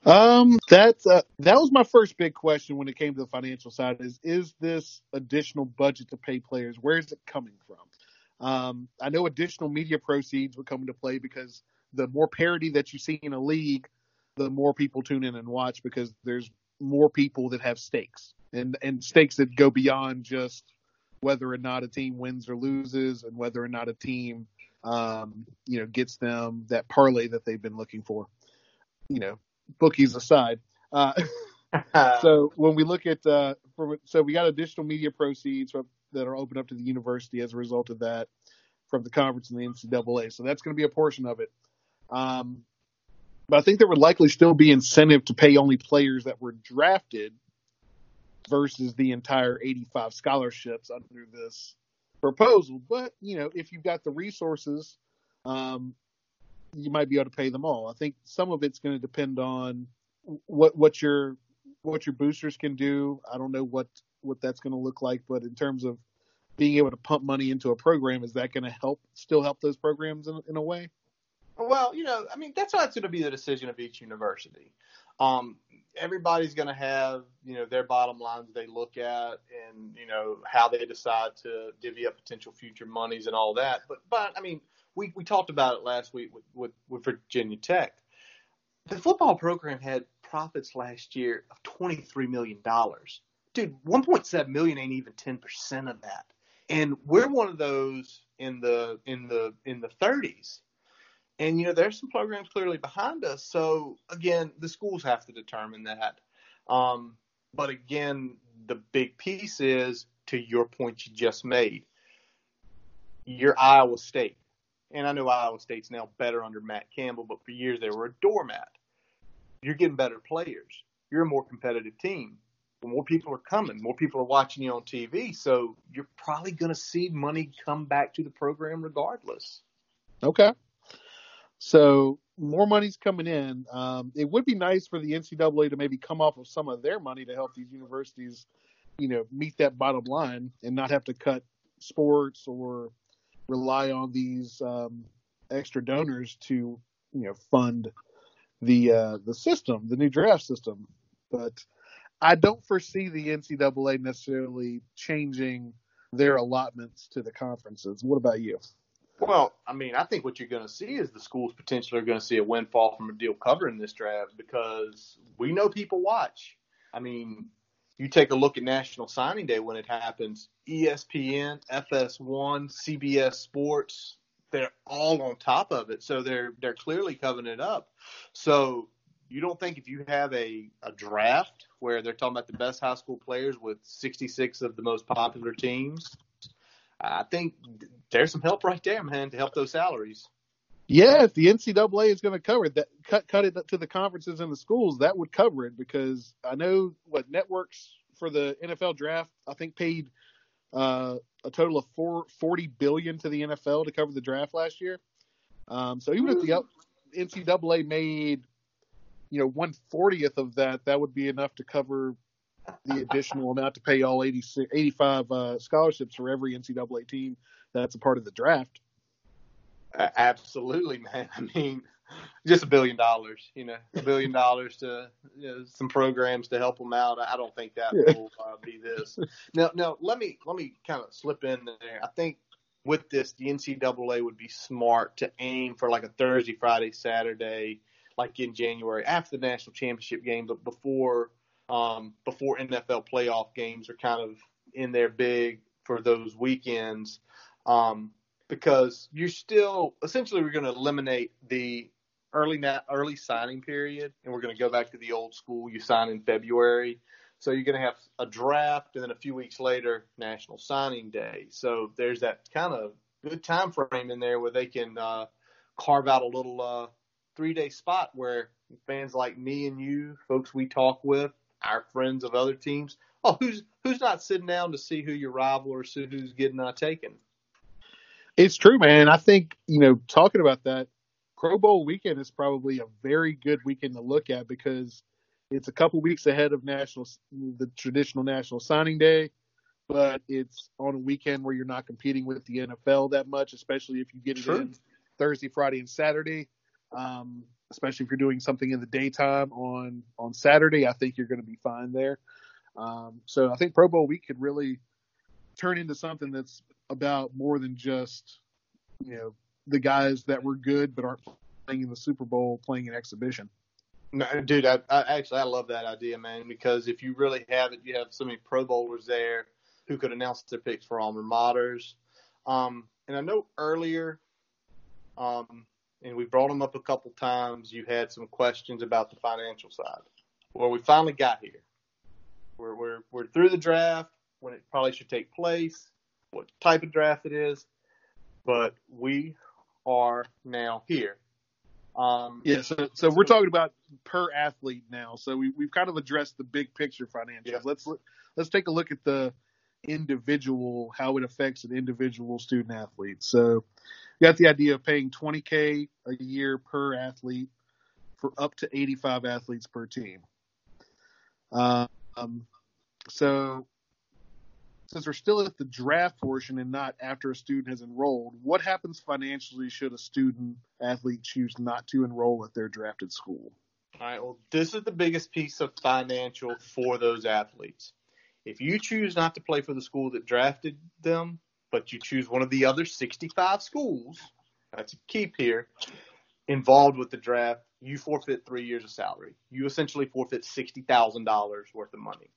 Um, that's uh, that was my first big question when it came to the financial side. Is is this additional budget to pay players? Where is it coming from? Um, I know additional media proceeds would come into play because the more parity that you see in a league, the more people tune in and watch because there's more people that have stakes and and stakes that go beyond just whether or not a team wins or loses and whether or not a team um, you know gets them that parlay that they've been looking for. You know, bookies aside. Uh, so when we look at uh, for, so we got additional media proceeds from, that are open up to the university as a result of that from the conference and the NCAA. So that's going to be a portion of it. Um, but I think there would likely still be incentive to pay only players that were drafted versus the entire 85 scholarships under this proposal. But, you know, if you've got the resources, um, you might be able to pay them all. I think some of it's going to depend on what, what your, what your boosters can do. I don't know what, what that's going to look like, but in terms of being able to pump money into a program, is that going to help, still help those programs in, in a way? Well, you know, I mean, that's what's going to be the decision of each university. Um, everybody's going to have, you know, their bottom lines they look at, and you know how they decide to divvy up potential future monies and all that. But, but I mean, we we talked about it last week with with, with Virginia Tech. The football program had profits last year of twenty three million dollars. Dude, one point seven million ain't even ten percent of that, and we're one of those in the in the in the thirties and, you know, there's some programs clearly behind us. So, again, the schools have to determine that. Um, but again, the big piece is to your point you just made. Your Iowa State. And I know Iowa State's now better under Matt Campbell, but for years they were a doormat. You're getting better players. You're a more competitive team. more people are coming. More people are watching you on TV. So you're probably going to see money come back to the program regardless. Okay. So more money's coming in. Um, it would be nice for the NCAA to maybe come off of some of their money to help these universities, you know, meet that bottom line and not have to cut sports or rely on these um, extra donors to, you know, fund the uh, the system, the new draft system. But I don't foresee the NCAA necessarily changing their allotments to the conferences. What about you? Well, I mean, I think what you're going to see is the schools potentially are going to see a windfall from a deal covering this draft because we know people watch. I mean, you take a look at National Signing Day when it happens, ESPN, FS1, CBS Sports, they're all on top of it. So they're they're clearly covering it up. So you don't think if you have a, a draft where they're talking about the best high school players with 66 of the most popular teams, I think there's some help right there, man, to help those salaries. Yeah, if the NCAA is going to cover it, that cut cut it to the conferences and the schools, that would cover it because I know what networks for the NFL draft I think paid uh, a total of four, 40 billion to the NFL to cover the draft last year. Um, so even if the NCAA made you know one fortieth of that, that would be enough to cover the additional amount to pay all 86, 85 uh, scholarships for every NCAA team that's a part of the draft. Uh, absolutely, man. I mean, just a billion dollars, you know, a billion dollars to you know, some programs to help them out. I don't think that yeah. will uh, be this. Now, now let me let me kind of slip in there. I think with this, the NCAA would be smart to aim for like a Thursday, Friday, Saturday, like in January after the national championship game, but before um, before NFL playoff games are kind of in there big for those weekends. Um, because you're still essentially we're going to eliminate the early na- early signing period, and we're going to go back to the old school. You sign in February, so you're going to have a draft, and then a few weeks later, National Signing Day. So there's that kind of good time frame in there where they can uh, carve out a little uh, three day spot where fans like me and you, folks we talk with, our friends of other teams. Oh, who's who's not sitting down to see who your rival or see who's getting uh, taken? It's true, man. I think you know talking about that, Pro Bowl weekend is probably a very good weekend to look at because it's a couple weeks ahead of national the traditional national signing day. but it's on a weekend where you're not competing with the NFL that much, especially if you get it True. in Thursday, Friday, and Saturday. Um, especially if you're doing something in the daytime on on Saturday, I think you're going to be fine there. Um, so I think Pro Bowl week could really turn into something that's about more than just you know the guys that were good but aren't playing in the Super Bowl playing an exhibition. No, dude, I, I actually I love that idea, man. Because if you really have it, you have so many Pro Bowlers there who could announce their picks for alma maters. Um, and I know earlier, um, and we brought them up a couple times. You had some questions about the financial side. Well, we finally got here. We're we're we're through the draft when it probably should take place, what type of draft it is, but we are now here. Um, Yeah, so so we're talking about per athlete now. So we we've kind of addressed the big picture financials. Yeah. Let's look- let's take a look at the individual how it affects an individual student athlete. So you got the idea of paying 20k a year per athlete for up to 85 athletes per team. Um, so since we're still at the draft portion and not after a student has enrolled, what happens financially should a student athlete choose not to enroll at their drafted school? All right. Well, this is the biggest piece of financial for those athletes. If you choose not to play for the school that drafted them, but you choose one of the other 65 schools, that's a keep here, involved with the draft, you forfeit three years of salary. You essentially forfeit $60,000 worth of money.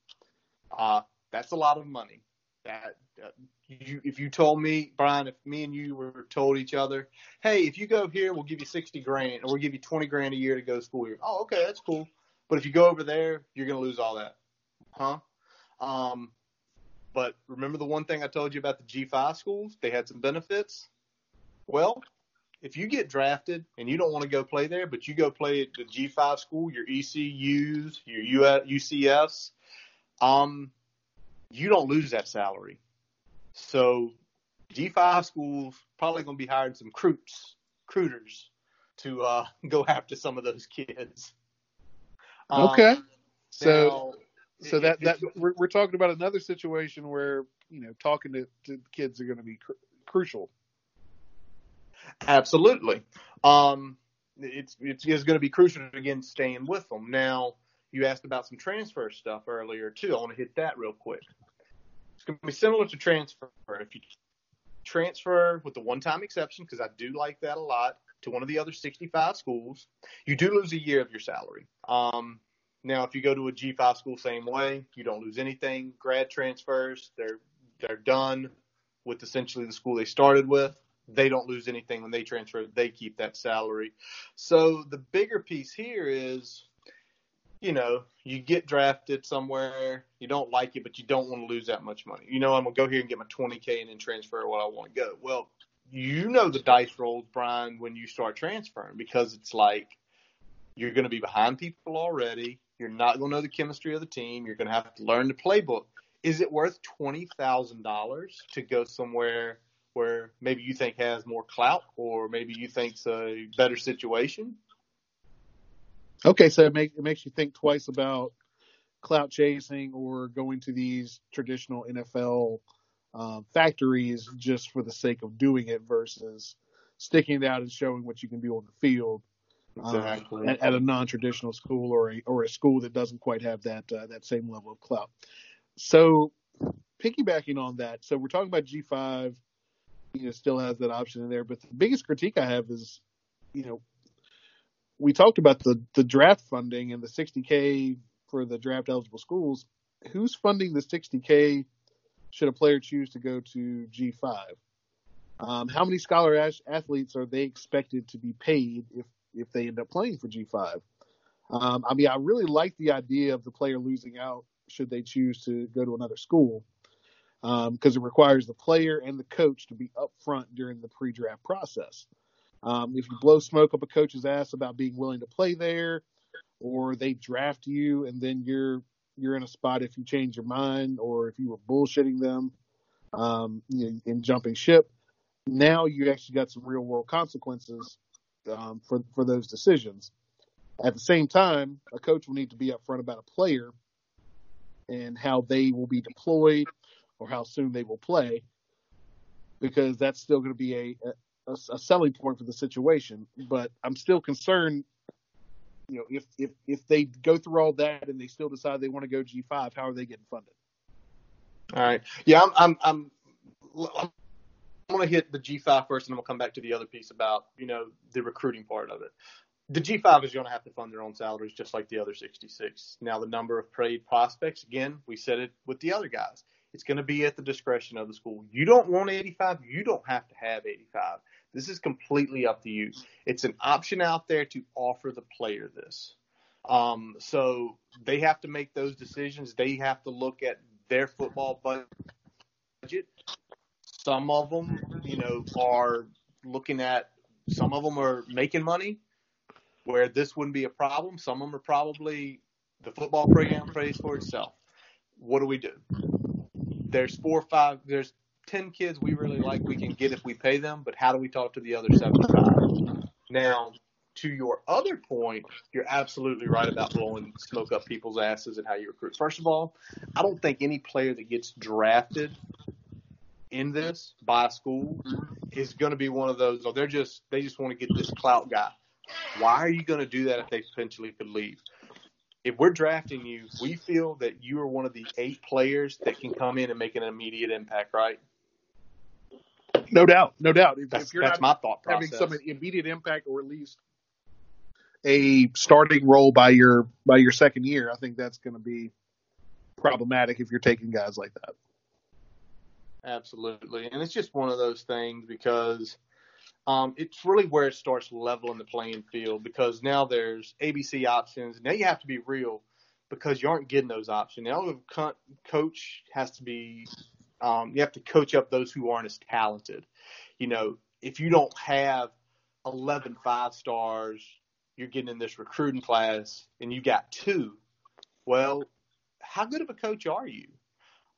Uh, that's a lot of money. That uh, you, if you told me, Brian, if me and you were told each other, hey, if you go here, we'll give you 60 grand or we'll give you 20 grand a year to go to school here. Oh, okay, that's cool. But if you go over there, you're going to lose all that. Huh? Um, but remember the one thing I told you about the G5 schools? They had some benefits. Well, if you get drafted and you don't want to go play there, but you go play at the G5 school, your ECUs, your UCFs, um, you don't lose that salary. So G5 schools probably going to be hiring some recruits, recruiters to uh, go after some of those kids. Um, Okay. So now, so that that we're, we're talking about another situation where you know talking to, to kids are going to be cr- crucial. Absolutely. Um, it's it's, it's going to be crucial again staying with them. Now, you asked about some transfer stuff earlier too. I want to hit that real quick. It's going to be similar to transfer. If you transfer with the one-time exception, because I do like that a lot, to one of the other 65 schools, you do lose a year of your salary. Um, now, if you go to a G5 school, same way, you don't lose anything. Grad transfers, they're they're done with essentially the school they started with they don't lose anything when they transfer. They keep that salary. So the bigger piece here is, you know, you get drafted somewhere, you don't like it, but you don't want to lose that much money. You know, I'm gonna go here and get my 20k and then transfer what I want to go. Well, you know the dice rolls, Brian, when you start transferring because it's like you're going to be behind people already. You're not going to know the chemistry of the team. You're going to have to learn the playbook. Is it worth twenty thousand dollars to go somewhere? where maybe you think has more clout or maybe you think's a better situation. Okay, so it, make, it makes you think twice about clout chasing or going to these traditional NFL um, factories just for the sake of doing it versus sticking it out and showing what you can do on the field Exactly. at, at a non-traditional school or a or a school that doesn't quite have that uh, that same level of clout. So, piggybacking on that, so we're talking about G5. You know, still has that option in there, but the biggest critique I have is, you know, we talked about the the draft funding and the 60k for the draft eligible schools. Who's funding the 60k? Should a player choose to go to G5? Um, how many scholar athletes are they expected to be paid if if they end up playing for G5? Um, I mean, I really like the idea of the player losing out should they choose to go to another school because it requires the player and the coach to be upfront during the pre-draft process. Um, if you blow smoke up a coach's ass about being willing to play there, or they draft you and then you're you're in a spot if you change your mind or if you were bullshitting them um, you in jumping ship, now you actually got some real world consequences um, for for those decisions. At the same time, a coach will need to be upfront about a player and how they will be deployed or how soon they will play, because that's still going to be a, a, a selling point for the situation. But I'm still concerned. You know, if if if they go through all that and they still decide they want to go G5, how are they getting funded? All right. Yeah, I'm. I'm. I'm, I'm going to hit the G5 first, and going to come back to the other piece about you know the recruiting part of it. The G5 is going to have to fund their own salaries just like the other 66. Now, the number of paid prospects, again, we said it with the other guys. It's going to be at the discretion of the school. You don't want 85, you don't have to have 85. This is completely up to you. It's an option out there to offer the player this. Um, so they have to make those decisions. They have to look at their football budget some of them, you know, are looking at some of them are making money where this wouldn't be a problem. Some of them are probably the football program pays for itself. What do we do? There's four or five, there's 10 kids we really like we can get if we pay them, but how do we talk to the other 75? Now, to your other point, you're absolutely right about blowing smoke up people's asses and how you recruit. First of all, I don't think any player that gets drafted in this by a school is going to be one of those. Or they're just they just want to get this clout guy. Why are you going to do that if they potentially could leave? If we're drafting you, we feel that you are one of the eight players that can come in and make an immediate impact, right? No doubt, no doubt. If, that's, if you're that's my thought process. Having some immediate impact, or at least a starting role by your by your second year, I think that's going to be problematic if you're taking guys like that. Absolutely. And it's just one of those things because um, it's really where it starts leveling the playing field because now there's ABC options. Now you have to be real because you aren't getting those options. Now the coach has to be, um, you have to coach up those who aren't as talented. You know, if you don't have 11 five stars, you're getting in this recruiting class and you got two. Well, how good of a coach are you?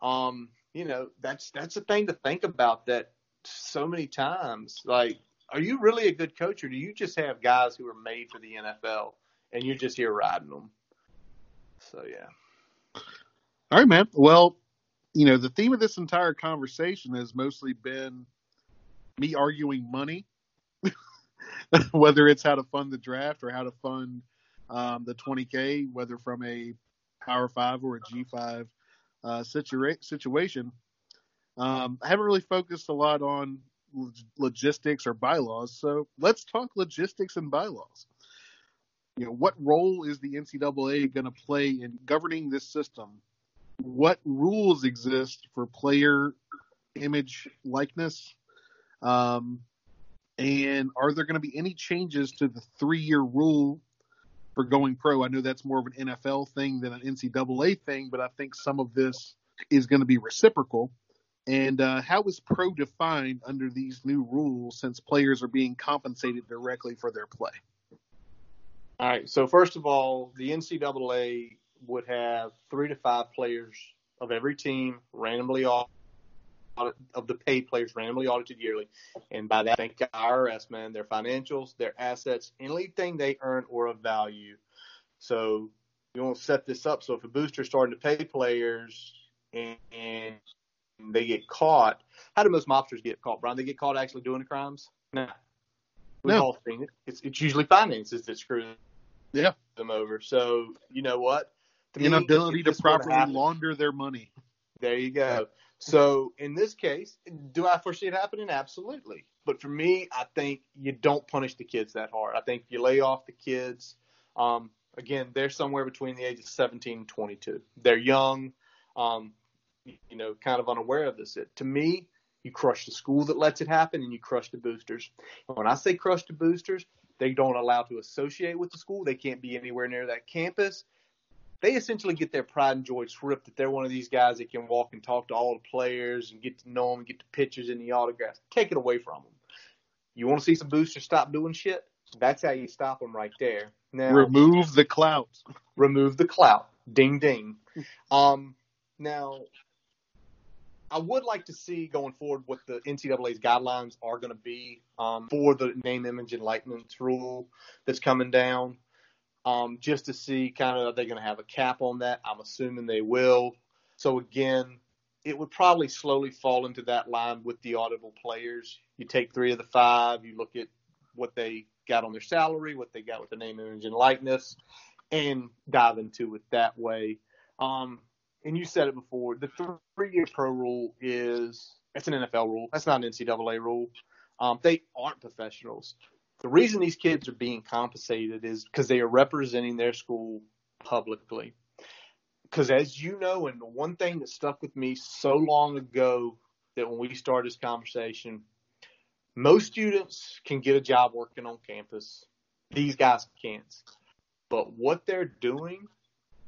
Um, you know, that's that's a thing to think about. That so many times, like, are you really a good coach, or do you just have guys who are made for the NFL and you're just here riding them? So yeah. All right, man. Well, you know, the theme of this entire conversation has mostly been me arguing money, whether it's how to fund the draft or how to fund um, the 20K, whether from a Power Five or a G5 uh, situa- situation. Um, I haven't really focused a lot on logistics or bylaws, so let's talk logistics and bylaws. You know, what role is the NCAA going to play in governing this system? What rules exist for player image likeness? Um, and are there going to be any changes to the three-year rule for going pro. I know that's more of an NFL thing than an NCAA thing, but I think some of this is going to be reciprocal. And uh, how is pro defined under these new rules since players are being compensated directly for their play? All right. So, first of all, the NCAA would have three to five players of every team randomly off of the paid players randomly audited yearly. And by that, I think IRS, man, their financials, their assets, anything they earn or of value. So you want to set this up. So if a booster's starting to pay players and, and they get caught, how do most mobsters get caught, Brian? They get caught actually doing the crimes? No. We've no. all seen it. It's, it's usually finances that screw yeah. them over. So you know what? The inability to properly launder their money. There you go. So in this case, do I foresee it happening? Absolutely. But for me, I think you don't punish the kids that hard. I think you lay off the kids. Um, again, they're somewhere between the ages of 17 and 22. They're young, um, you know, kind of unaware of this. It, to me, you crush the school that lets it happen and you crush the boosters. When I say crush the boosters, they don't allow to associate with the school. They can't be anywhere near that campus they essentially get their pride and joy stripped that they're one of these guys that can walk and talk to all the players and get to know them, get the pictures and the autographs. Take it away from them. You want to see some boosters stop doing shit? That's how you stop them right there. Now, remove the clout. Remove the clout. Ding ding. Um, now, I would like to see going forward what the NCAA's guidelines are going to be um, for the name, image, and likeness rule that's coming down um, just to see kind of are they going to have a cap on that? I'm assuming they will. So again, it would probably slowly fall into that line with the audible players. You take three of the five, you look at what they got on their salary, what they got with the name, image, and likeness, and dive into it that way. Um, and you said it before, the three-year pro rule is it's an NFL rule. That's not an NCAA rule. Um, they aren't professionals. The reason these kids are being compensated is because they are representing their school publicly. Because as you know, and the one thing that stuck with me so long ago that when we started this conversation, most students can get a job working on campus. These guys can't. But what they're doing,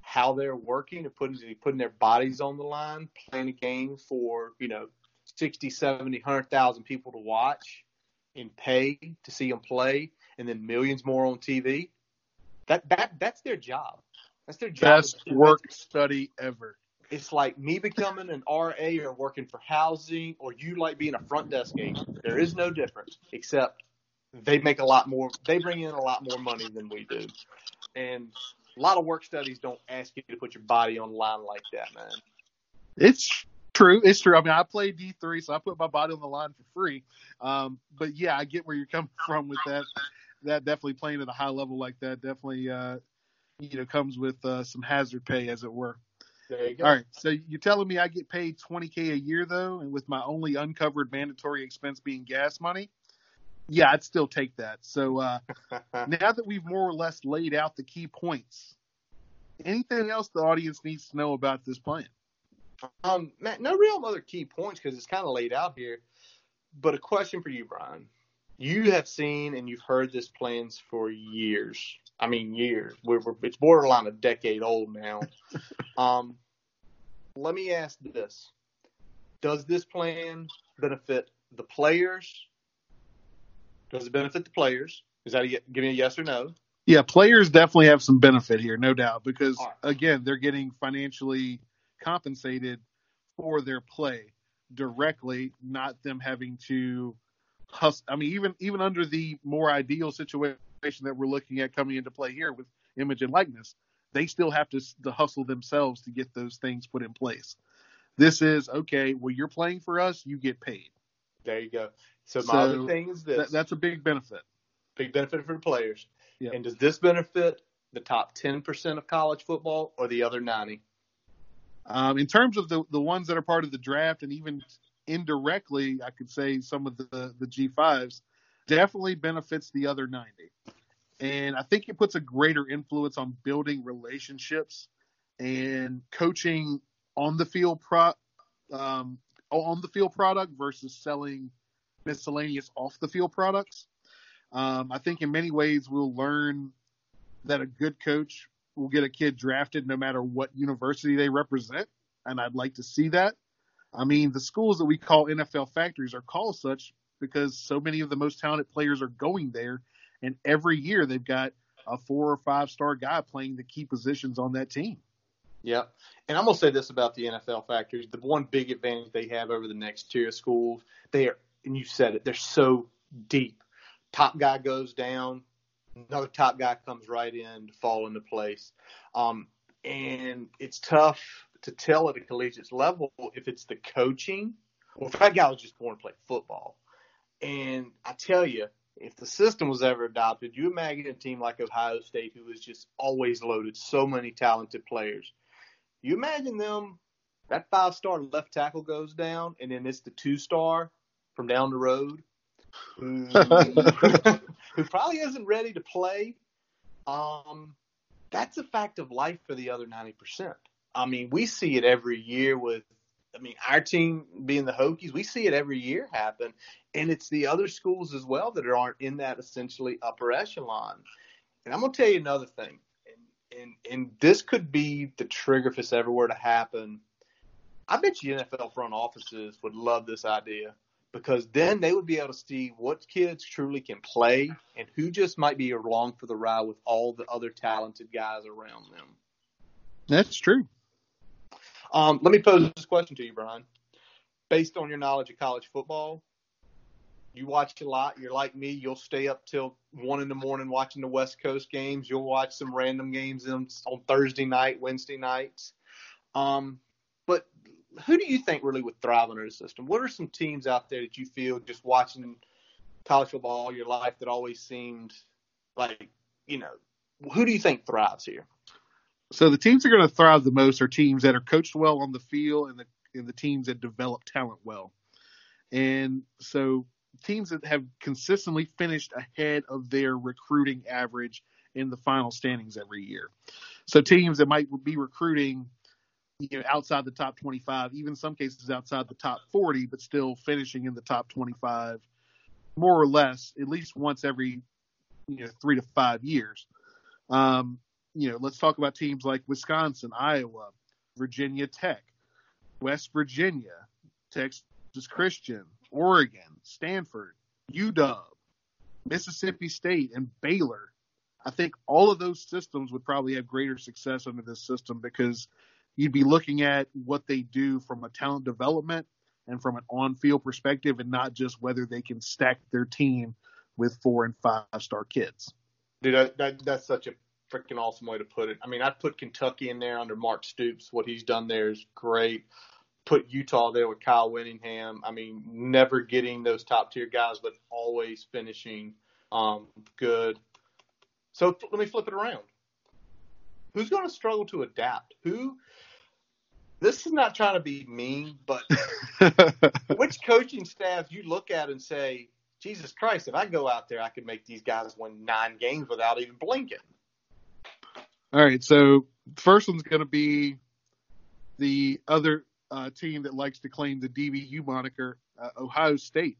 how they're working, and putting putting their bodies on the line, playing a game for you know 60, 70, 100,000 people to watch and pay to see them play, and then millions more on TV. That that that's their job. That's their job. Best work study ever. It's like me becoming an RA or working for housing, or you like being a front desk agent. There is no difference, except they make a lot more. They bring in a lot more money than we do, and a lot of work studies don't ask you to put your body on the line like that, man. It's true. It's true. I mean, I play D three, so I put my body on the line for free. Um, but yeah, I get where you're coming from with that. That definitely playing at a high level like that definitely, uh, you know, comes with uh, some hazard pay, as it were. There you go. All right. So you're telling me I get paid 20k a year though, and with my only uncovered mandatory expense being gas money? Yeah, I'd still take that. So uh, now that we've more or less laid out the key points, anything else the audience needs to know about this plan? Um, Matt, no real other key points because it's kind of laid out here. But a question for you, Brian. You have seen and you've heard this plans for years. I mean, years. We're, we're, it's borderline a decade old now. um, let me ask this: Does this plan benefit the players? Does it benefit the players? Is that a, give me a yes or no? Yeah, players definitely have some benefit here, no doubt, because right. again, they're getting financially compensated for their play directly, not them having to hustle. I mean, even even under the more ideal situation that we're looking at coming into play here with image and likeness, they still have to, to hustle themselves to get those things put in place. This is okay. Well, you're playing for us, you get paid. There you go. So my so other thing is this: that, that's a big benefit. Big benefit for the players. Yep. And does this benefit the top 10% of college football or the other 90? Um, in terms of the, the ones that are part of the draft and even indirectly, I could say some of the, the G5s definitely benefits the other 90. And I think it puts a greater influence on building relationships and coaching on the field pro, um, on the field product versus selling miscellaneous off the field products. Um, I think in many ways we'll learn that a good coach will get a kid drafted no matter what university they represent. And I'd like to see that. I mean, the schools that we call NFL factories are called such because so many of the most talented players are going there. And every year they've got a four or five star guy playing the key positions on that team. Yeah. And I'm to say this about the NFL factories. The one big advantage they have over the next tier of schools, they are, and you said it, they're so deep. Top guy goes down, another top guy comes right in to fall into place. Um, and it's tough to tell at a collegiate level if it's the coaching or if that guy was just born to play football. And I tell you, if the system was ever adopted, you imagine a team like Ohio State who is just always loaded, so many talented players. You imagine them, that five star left tackle goes down, and then it's the two star from down the road who, who probably isn't ready to play. Um, that's a fact of life for the other 90%. I mean, we see it every year with, I mean, our team being the Hokies, we see it every year happen. And it's the other schools as well that aren't in that essentially upper echelon. And I'm going to tell you another thing. And, and, and this could be the trigger if this ever were to happen. I bet you NFL front offices would love this idea because then they would be able to see what kids truly can play and who just might be along for the ride with all the other talented guys around them. That's true. Um, let me pose this question to you, Brian. Based on your knowledge of college football, you watch a lot. You're like me. You'll stay up till one in the morning watching the West Coast games. You'll watch some random games on, on Thursday night, Wednesday nights. Um, who do you think really would thrive under the system? What are some teams out there that you feel just watching college football all your life that always seemed like, you know, who do you think thrives here? So the teams that are going to thrive the most are teams that are coached well on the field and the and the teams that develop talent well. And so teams that have consistently finished ahead of their recruiting average in the final standings every year. So teams that might be recruiting you know, outside the top 25, even some cases outside the top 40, but still finishing in the top 25, more or less, at least once every, you know, three to five years. Um, you know, let's talk about teams like Wisconsin, Iowa, Virginia Tech, West Virginia, Texas Christian, Oregon, Stanford, UW, Mississippi State, and Baylor. I think all of those systems would probably have greater success under this system because you'd be looking at what they do from a talent development and from an on-field perspective, and not just whether they can stack their team with four and five-star kids. Dude, that, that, that's such a freaking awesome way to put it. I mean, I'd put Kentucky in there under Mark Stoops. What he's done there is great. Put Utah there with Kyle Whittingham. I mean, never getting those top tier guys, but always finishing um, good. So let me flip it around. Who's going to struggle to adapt? Who this is not trying to be mean, but which coaching staff you look at and say, Jesus Christ, if I go out there, I could make these guys win nine games without even blinking. All right, so the first one's going to be the other uh, team that likes to claim the DBU moniker, uh, Ohio State.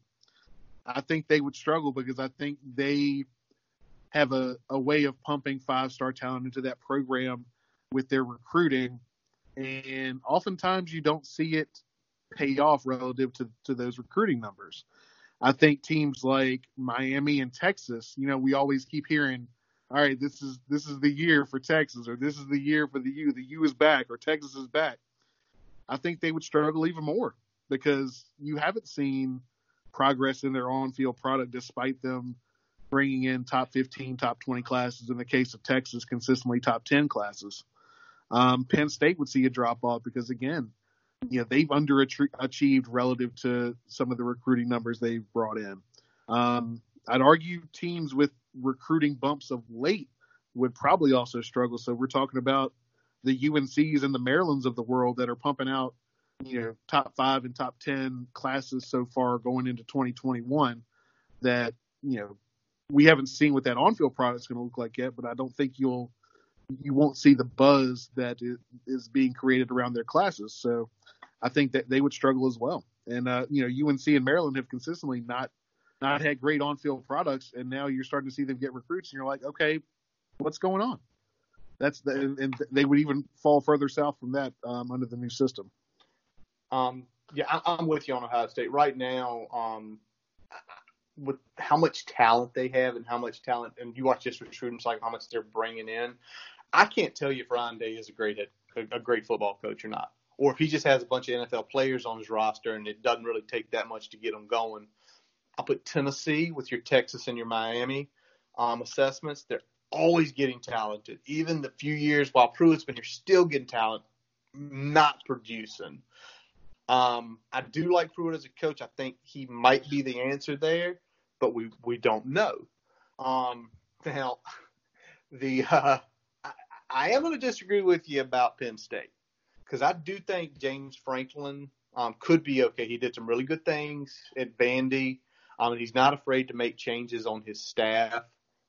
I think they would struggle because I think they have a, a way of pumping five star talent into that program with their recruiting and oftentimes you don't see it pay off relative to, to those recruiting numbers. I think teams like Miami and Texas, you know, we always keep hearing, all right, this is this is the year for Texas, or this is the year for the U. The U is back, or Texas is back. I think they would struggle even more because you haven't seen progress in their on-field product despite them bringing in top 15, top 20 classes. In the case of Texas, consistently top 10 classes um, Penn State would see a drop off because again, you know, they've underachieved relative to some of the recruiting numbers they've brought in. Um, I'd argue teams with recruiting bumps of late would probably also struggle. So we're talking about the UNCs and the Marylands of the world that are pumping out, you know, top five and top 10 classes so far going into 2021 that, you know, we haven't seen what that on-field product is going to look like yet, but I don't think you'll you won't see the buzz that is being created around their classes. So I think that they would struggle as well. And uh, you know, UNC and Maryland have consistently not not had great on-field products, and now you're starting to see them get recruits, and you're like, okay, what's going on? That's the, and they would even fall further south from that um, under the new system. Um, yeah, I'm with you on Ohio State right now. Um, with how much talent they have and how much talent, and you watch just recruiting, like how much they're bringing in. I can't tell you if Ryan Day is a great a, a great football coach or not, or if he just has a bunch of NFL players on his roster and it doesn't really take that much to get them going. I'll put Tennessee with your Texas and your Miami um, assessments. They're always getting talented. Even the few years while Pruitt's been here, still getting talent, not producing. Um, I do like Pruitt as a coach. I think he might be the answer there, but we we don't know. Um, now, the uh, I am going to disagree with you about Penn State because I do think James Franklin um, could be okay. He did some really good things at Vandy. Um, and he's not afraid to make changes on his staff.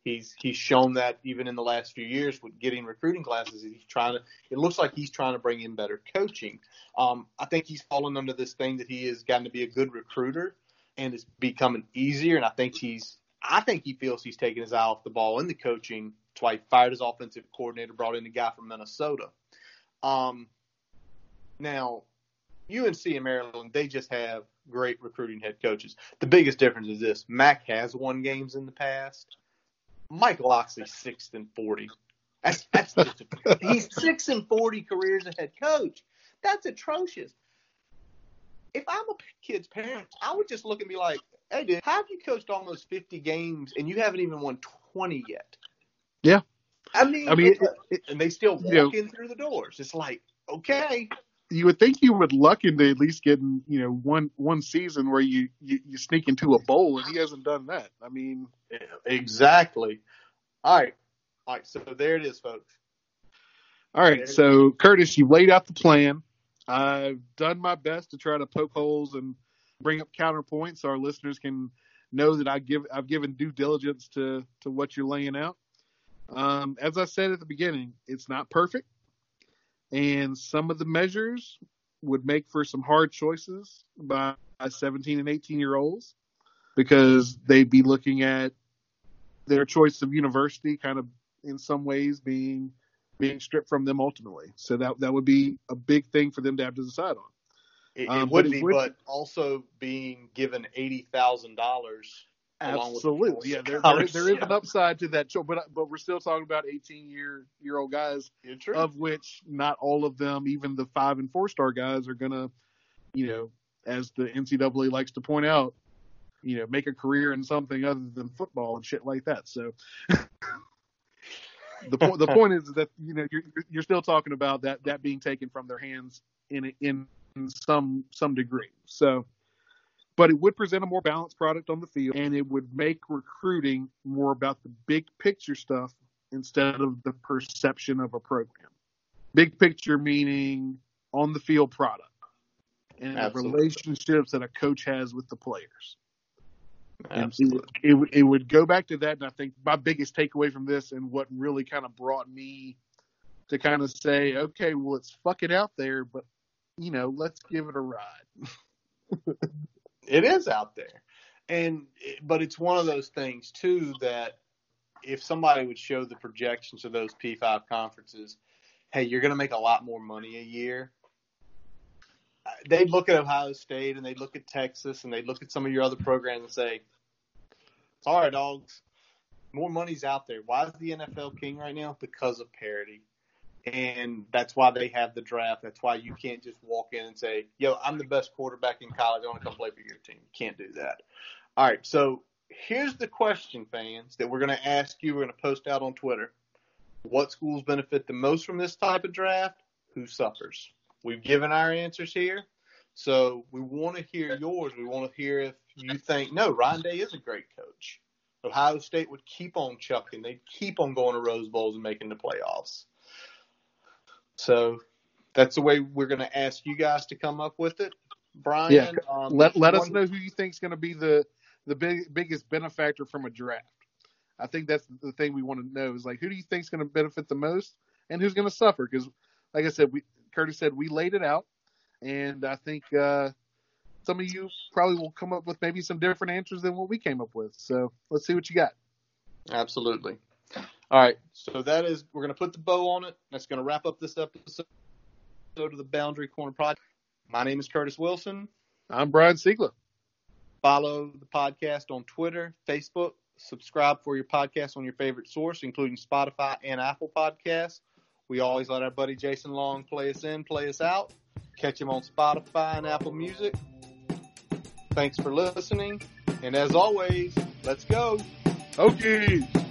He's he's shown that even in the last few years with getting recruiting classes, he's trying to. It looks like he's trying to bring in better coaching. Um, I think he's fallen under this thing that he has gotten to be a good recruiter, and it's becoming easier. And I think he's I think he feels he's taking his eye off the ball in the coaching that's why he fired his offensive coordinator, brought in a guy from Minnesota. Um, now, UNC and Maryland, they just have great recruiting head coaches. The biggest difference is this: Mack has won games in the past. Mike Locksley's sixth and forty. That's, that's just a, he's six and forty careers as head coach. That's atrocious. If I'm a kid's parent, I would just look and be like, "Hey, dude, how have you coached almost fifty games and you haven't even won twenty yet?" Yeah. I mean, I mean, it, it, and they still walk you know, in through the doors. It's like, okay. you would think you would luck into at least getting you know one one season where you, you you sneak into a bowl, and he hasn't done that. I mean, exactly. All right, all right. So there it is, folks. All right, so Curtis, you've laid out the plan. I've done my best to try to poke holes and bring up counterpoints so our listeners can know that I give I've given due diligence to to what you're laying out. Um, as I said at the beginning, it's not perfect, and some of the measures would make for some hard choices by 17 and 18 year olds because they'd be looking at their choice of university kind of in some ways being being stripped from them ultimately. So that that would be a big thing for them to have to decide on. It, it um, would be, but also being given eighty thousand dollars. Absolutely, yeah. There, there, there is an upside to that, but uh, but we're still talking about eighteen year year old guys, of which not all of them, even the five and four star guys, are gonna, you know, as the NCAA likes to point out, you know, make a career in something other than football and shit like that. So. the point the point is that you know you're you're still talking about that that being taken from their hands in in some some degree. So, but it would present a more balanced product on the field, and it would make recruiting more about the big picture stuff instead of the perception of a program. Big picture meaning on the field product and the relationships that a coach has with the players. Absolutely. It, it, it, would go back to that. And I think my biggest takeaway from this and what really kind of brought me to kind of say, okay, well, it's fucking out there, but you know, let's give it a ride. it is out there. And, but it's one of those things too that if somebody would show the projections of those P5 conferences, hey, you're going to make a lot more money a year. Uh, they'd look at Ohio State and they'd look at Texas and they'd look at some of your other programs and say, sorry, dogs, more money's out there. Why is the NFL king right now? Because of parity and that's why they have the draft. That's why you can't just walk in and say, "Yo, I'm the best quarterback in college. I want to come play for your team." You can't do that. All right, so here's the question, fans, that we're going to ask you. We're going to post out on Twitter. What schools benefit the most from this type of draft? Who suffers? We've given our answers here. So we want to hear yours. We want to hear if you think, no, Ryan Day is a great coach. Ohio State would keep on chucking. They'd keep on going to Rose Bowls and making the playoffs. So that's the way we're going to ask you guys to come up with it. Brian, yeah. Um, let let one... us know who you think is going to be the the big, biggest benefactor from a draft. I think that's the thing we want to know is like who do you think is going to benefit the most and who's going to suffer? Because, like I said, we Curtis said we laid it out, and I think uh, some of you probably will come up with maybe some different answers than what we came up with. So let's see what you got. Absolutely. All right, so that is we're going to put the bow on it. That's going to wrap up this episode of the Boundary Corner Project. My name is Curtis Wilson. I'm Brian Siegler. Follow the podcast on Twitter, Facebook. Subscribe for your podcast on your favorite source, including Spotify and Apple Podcasts. We always let our buddy Jason Long play us in, play us out. Catch him on Spotify and Apple Music. Thanks for listening. And as always, let's go. Hokies!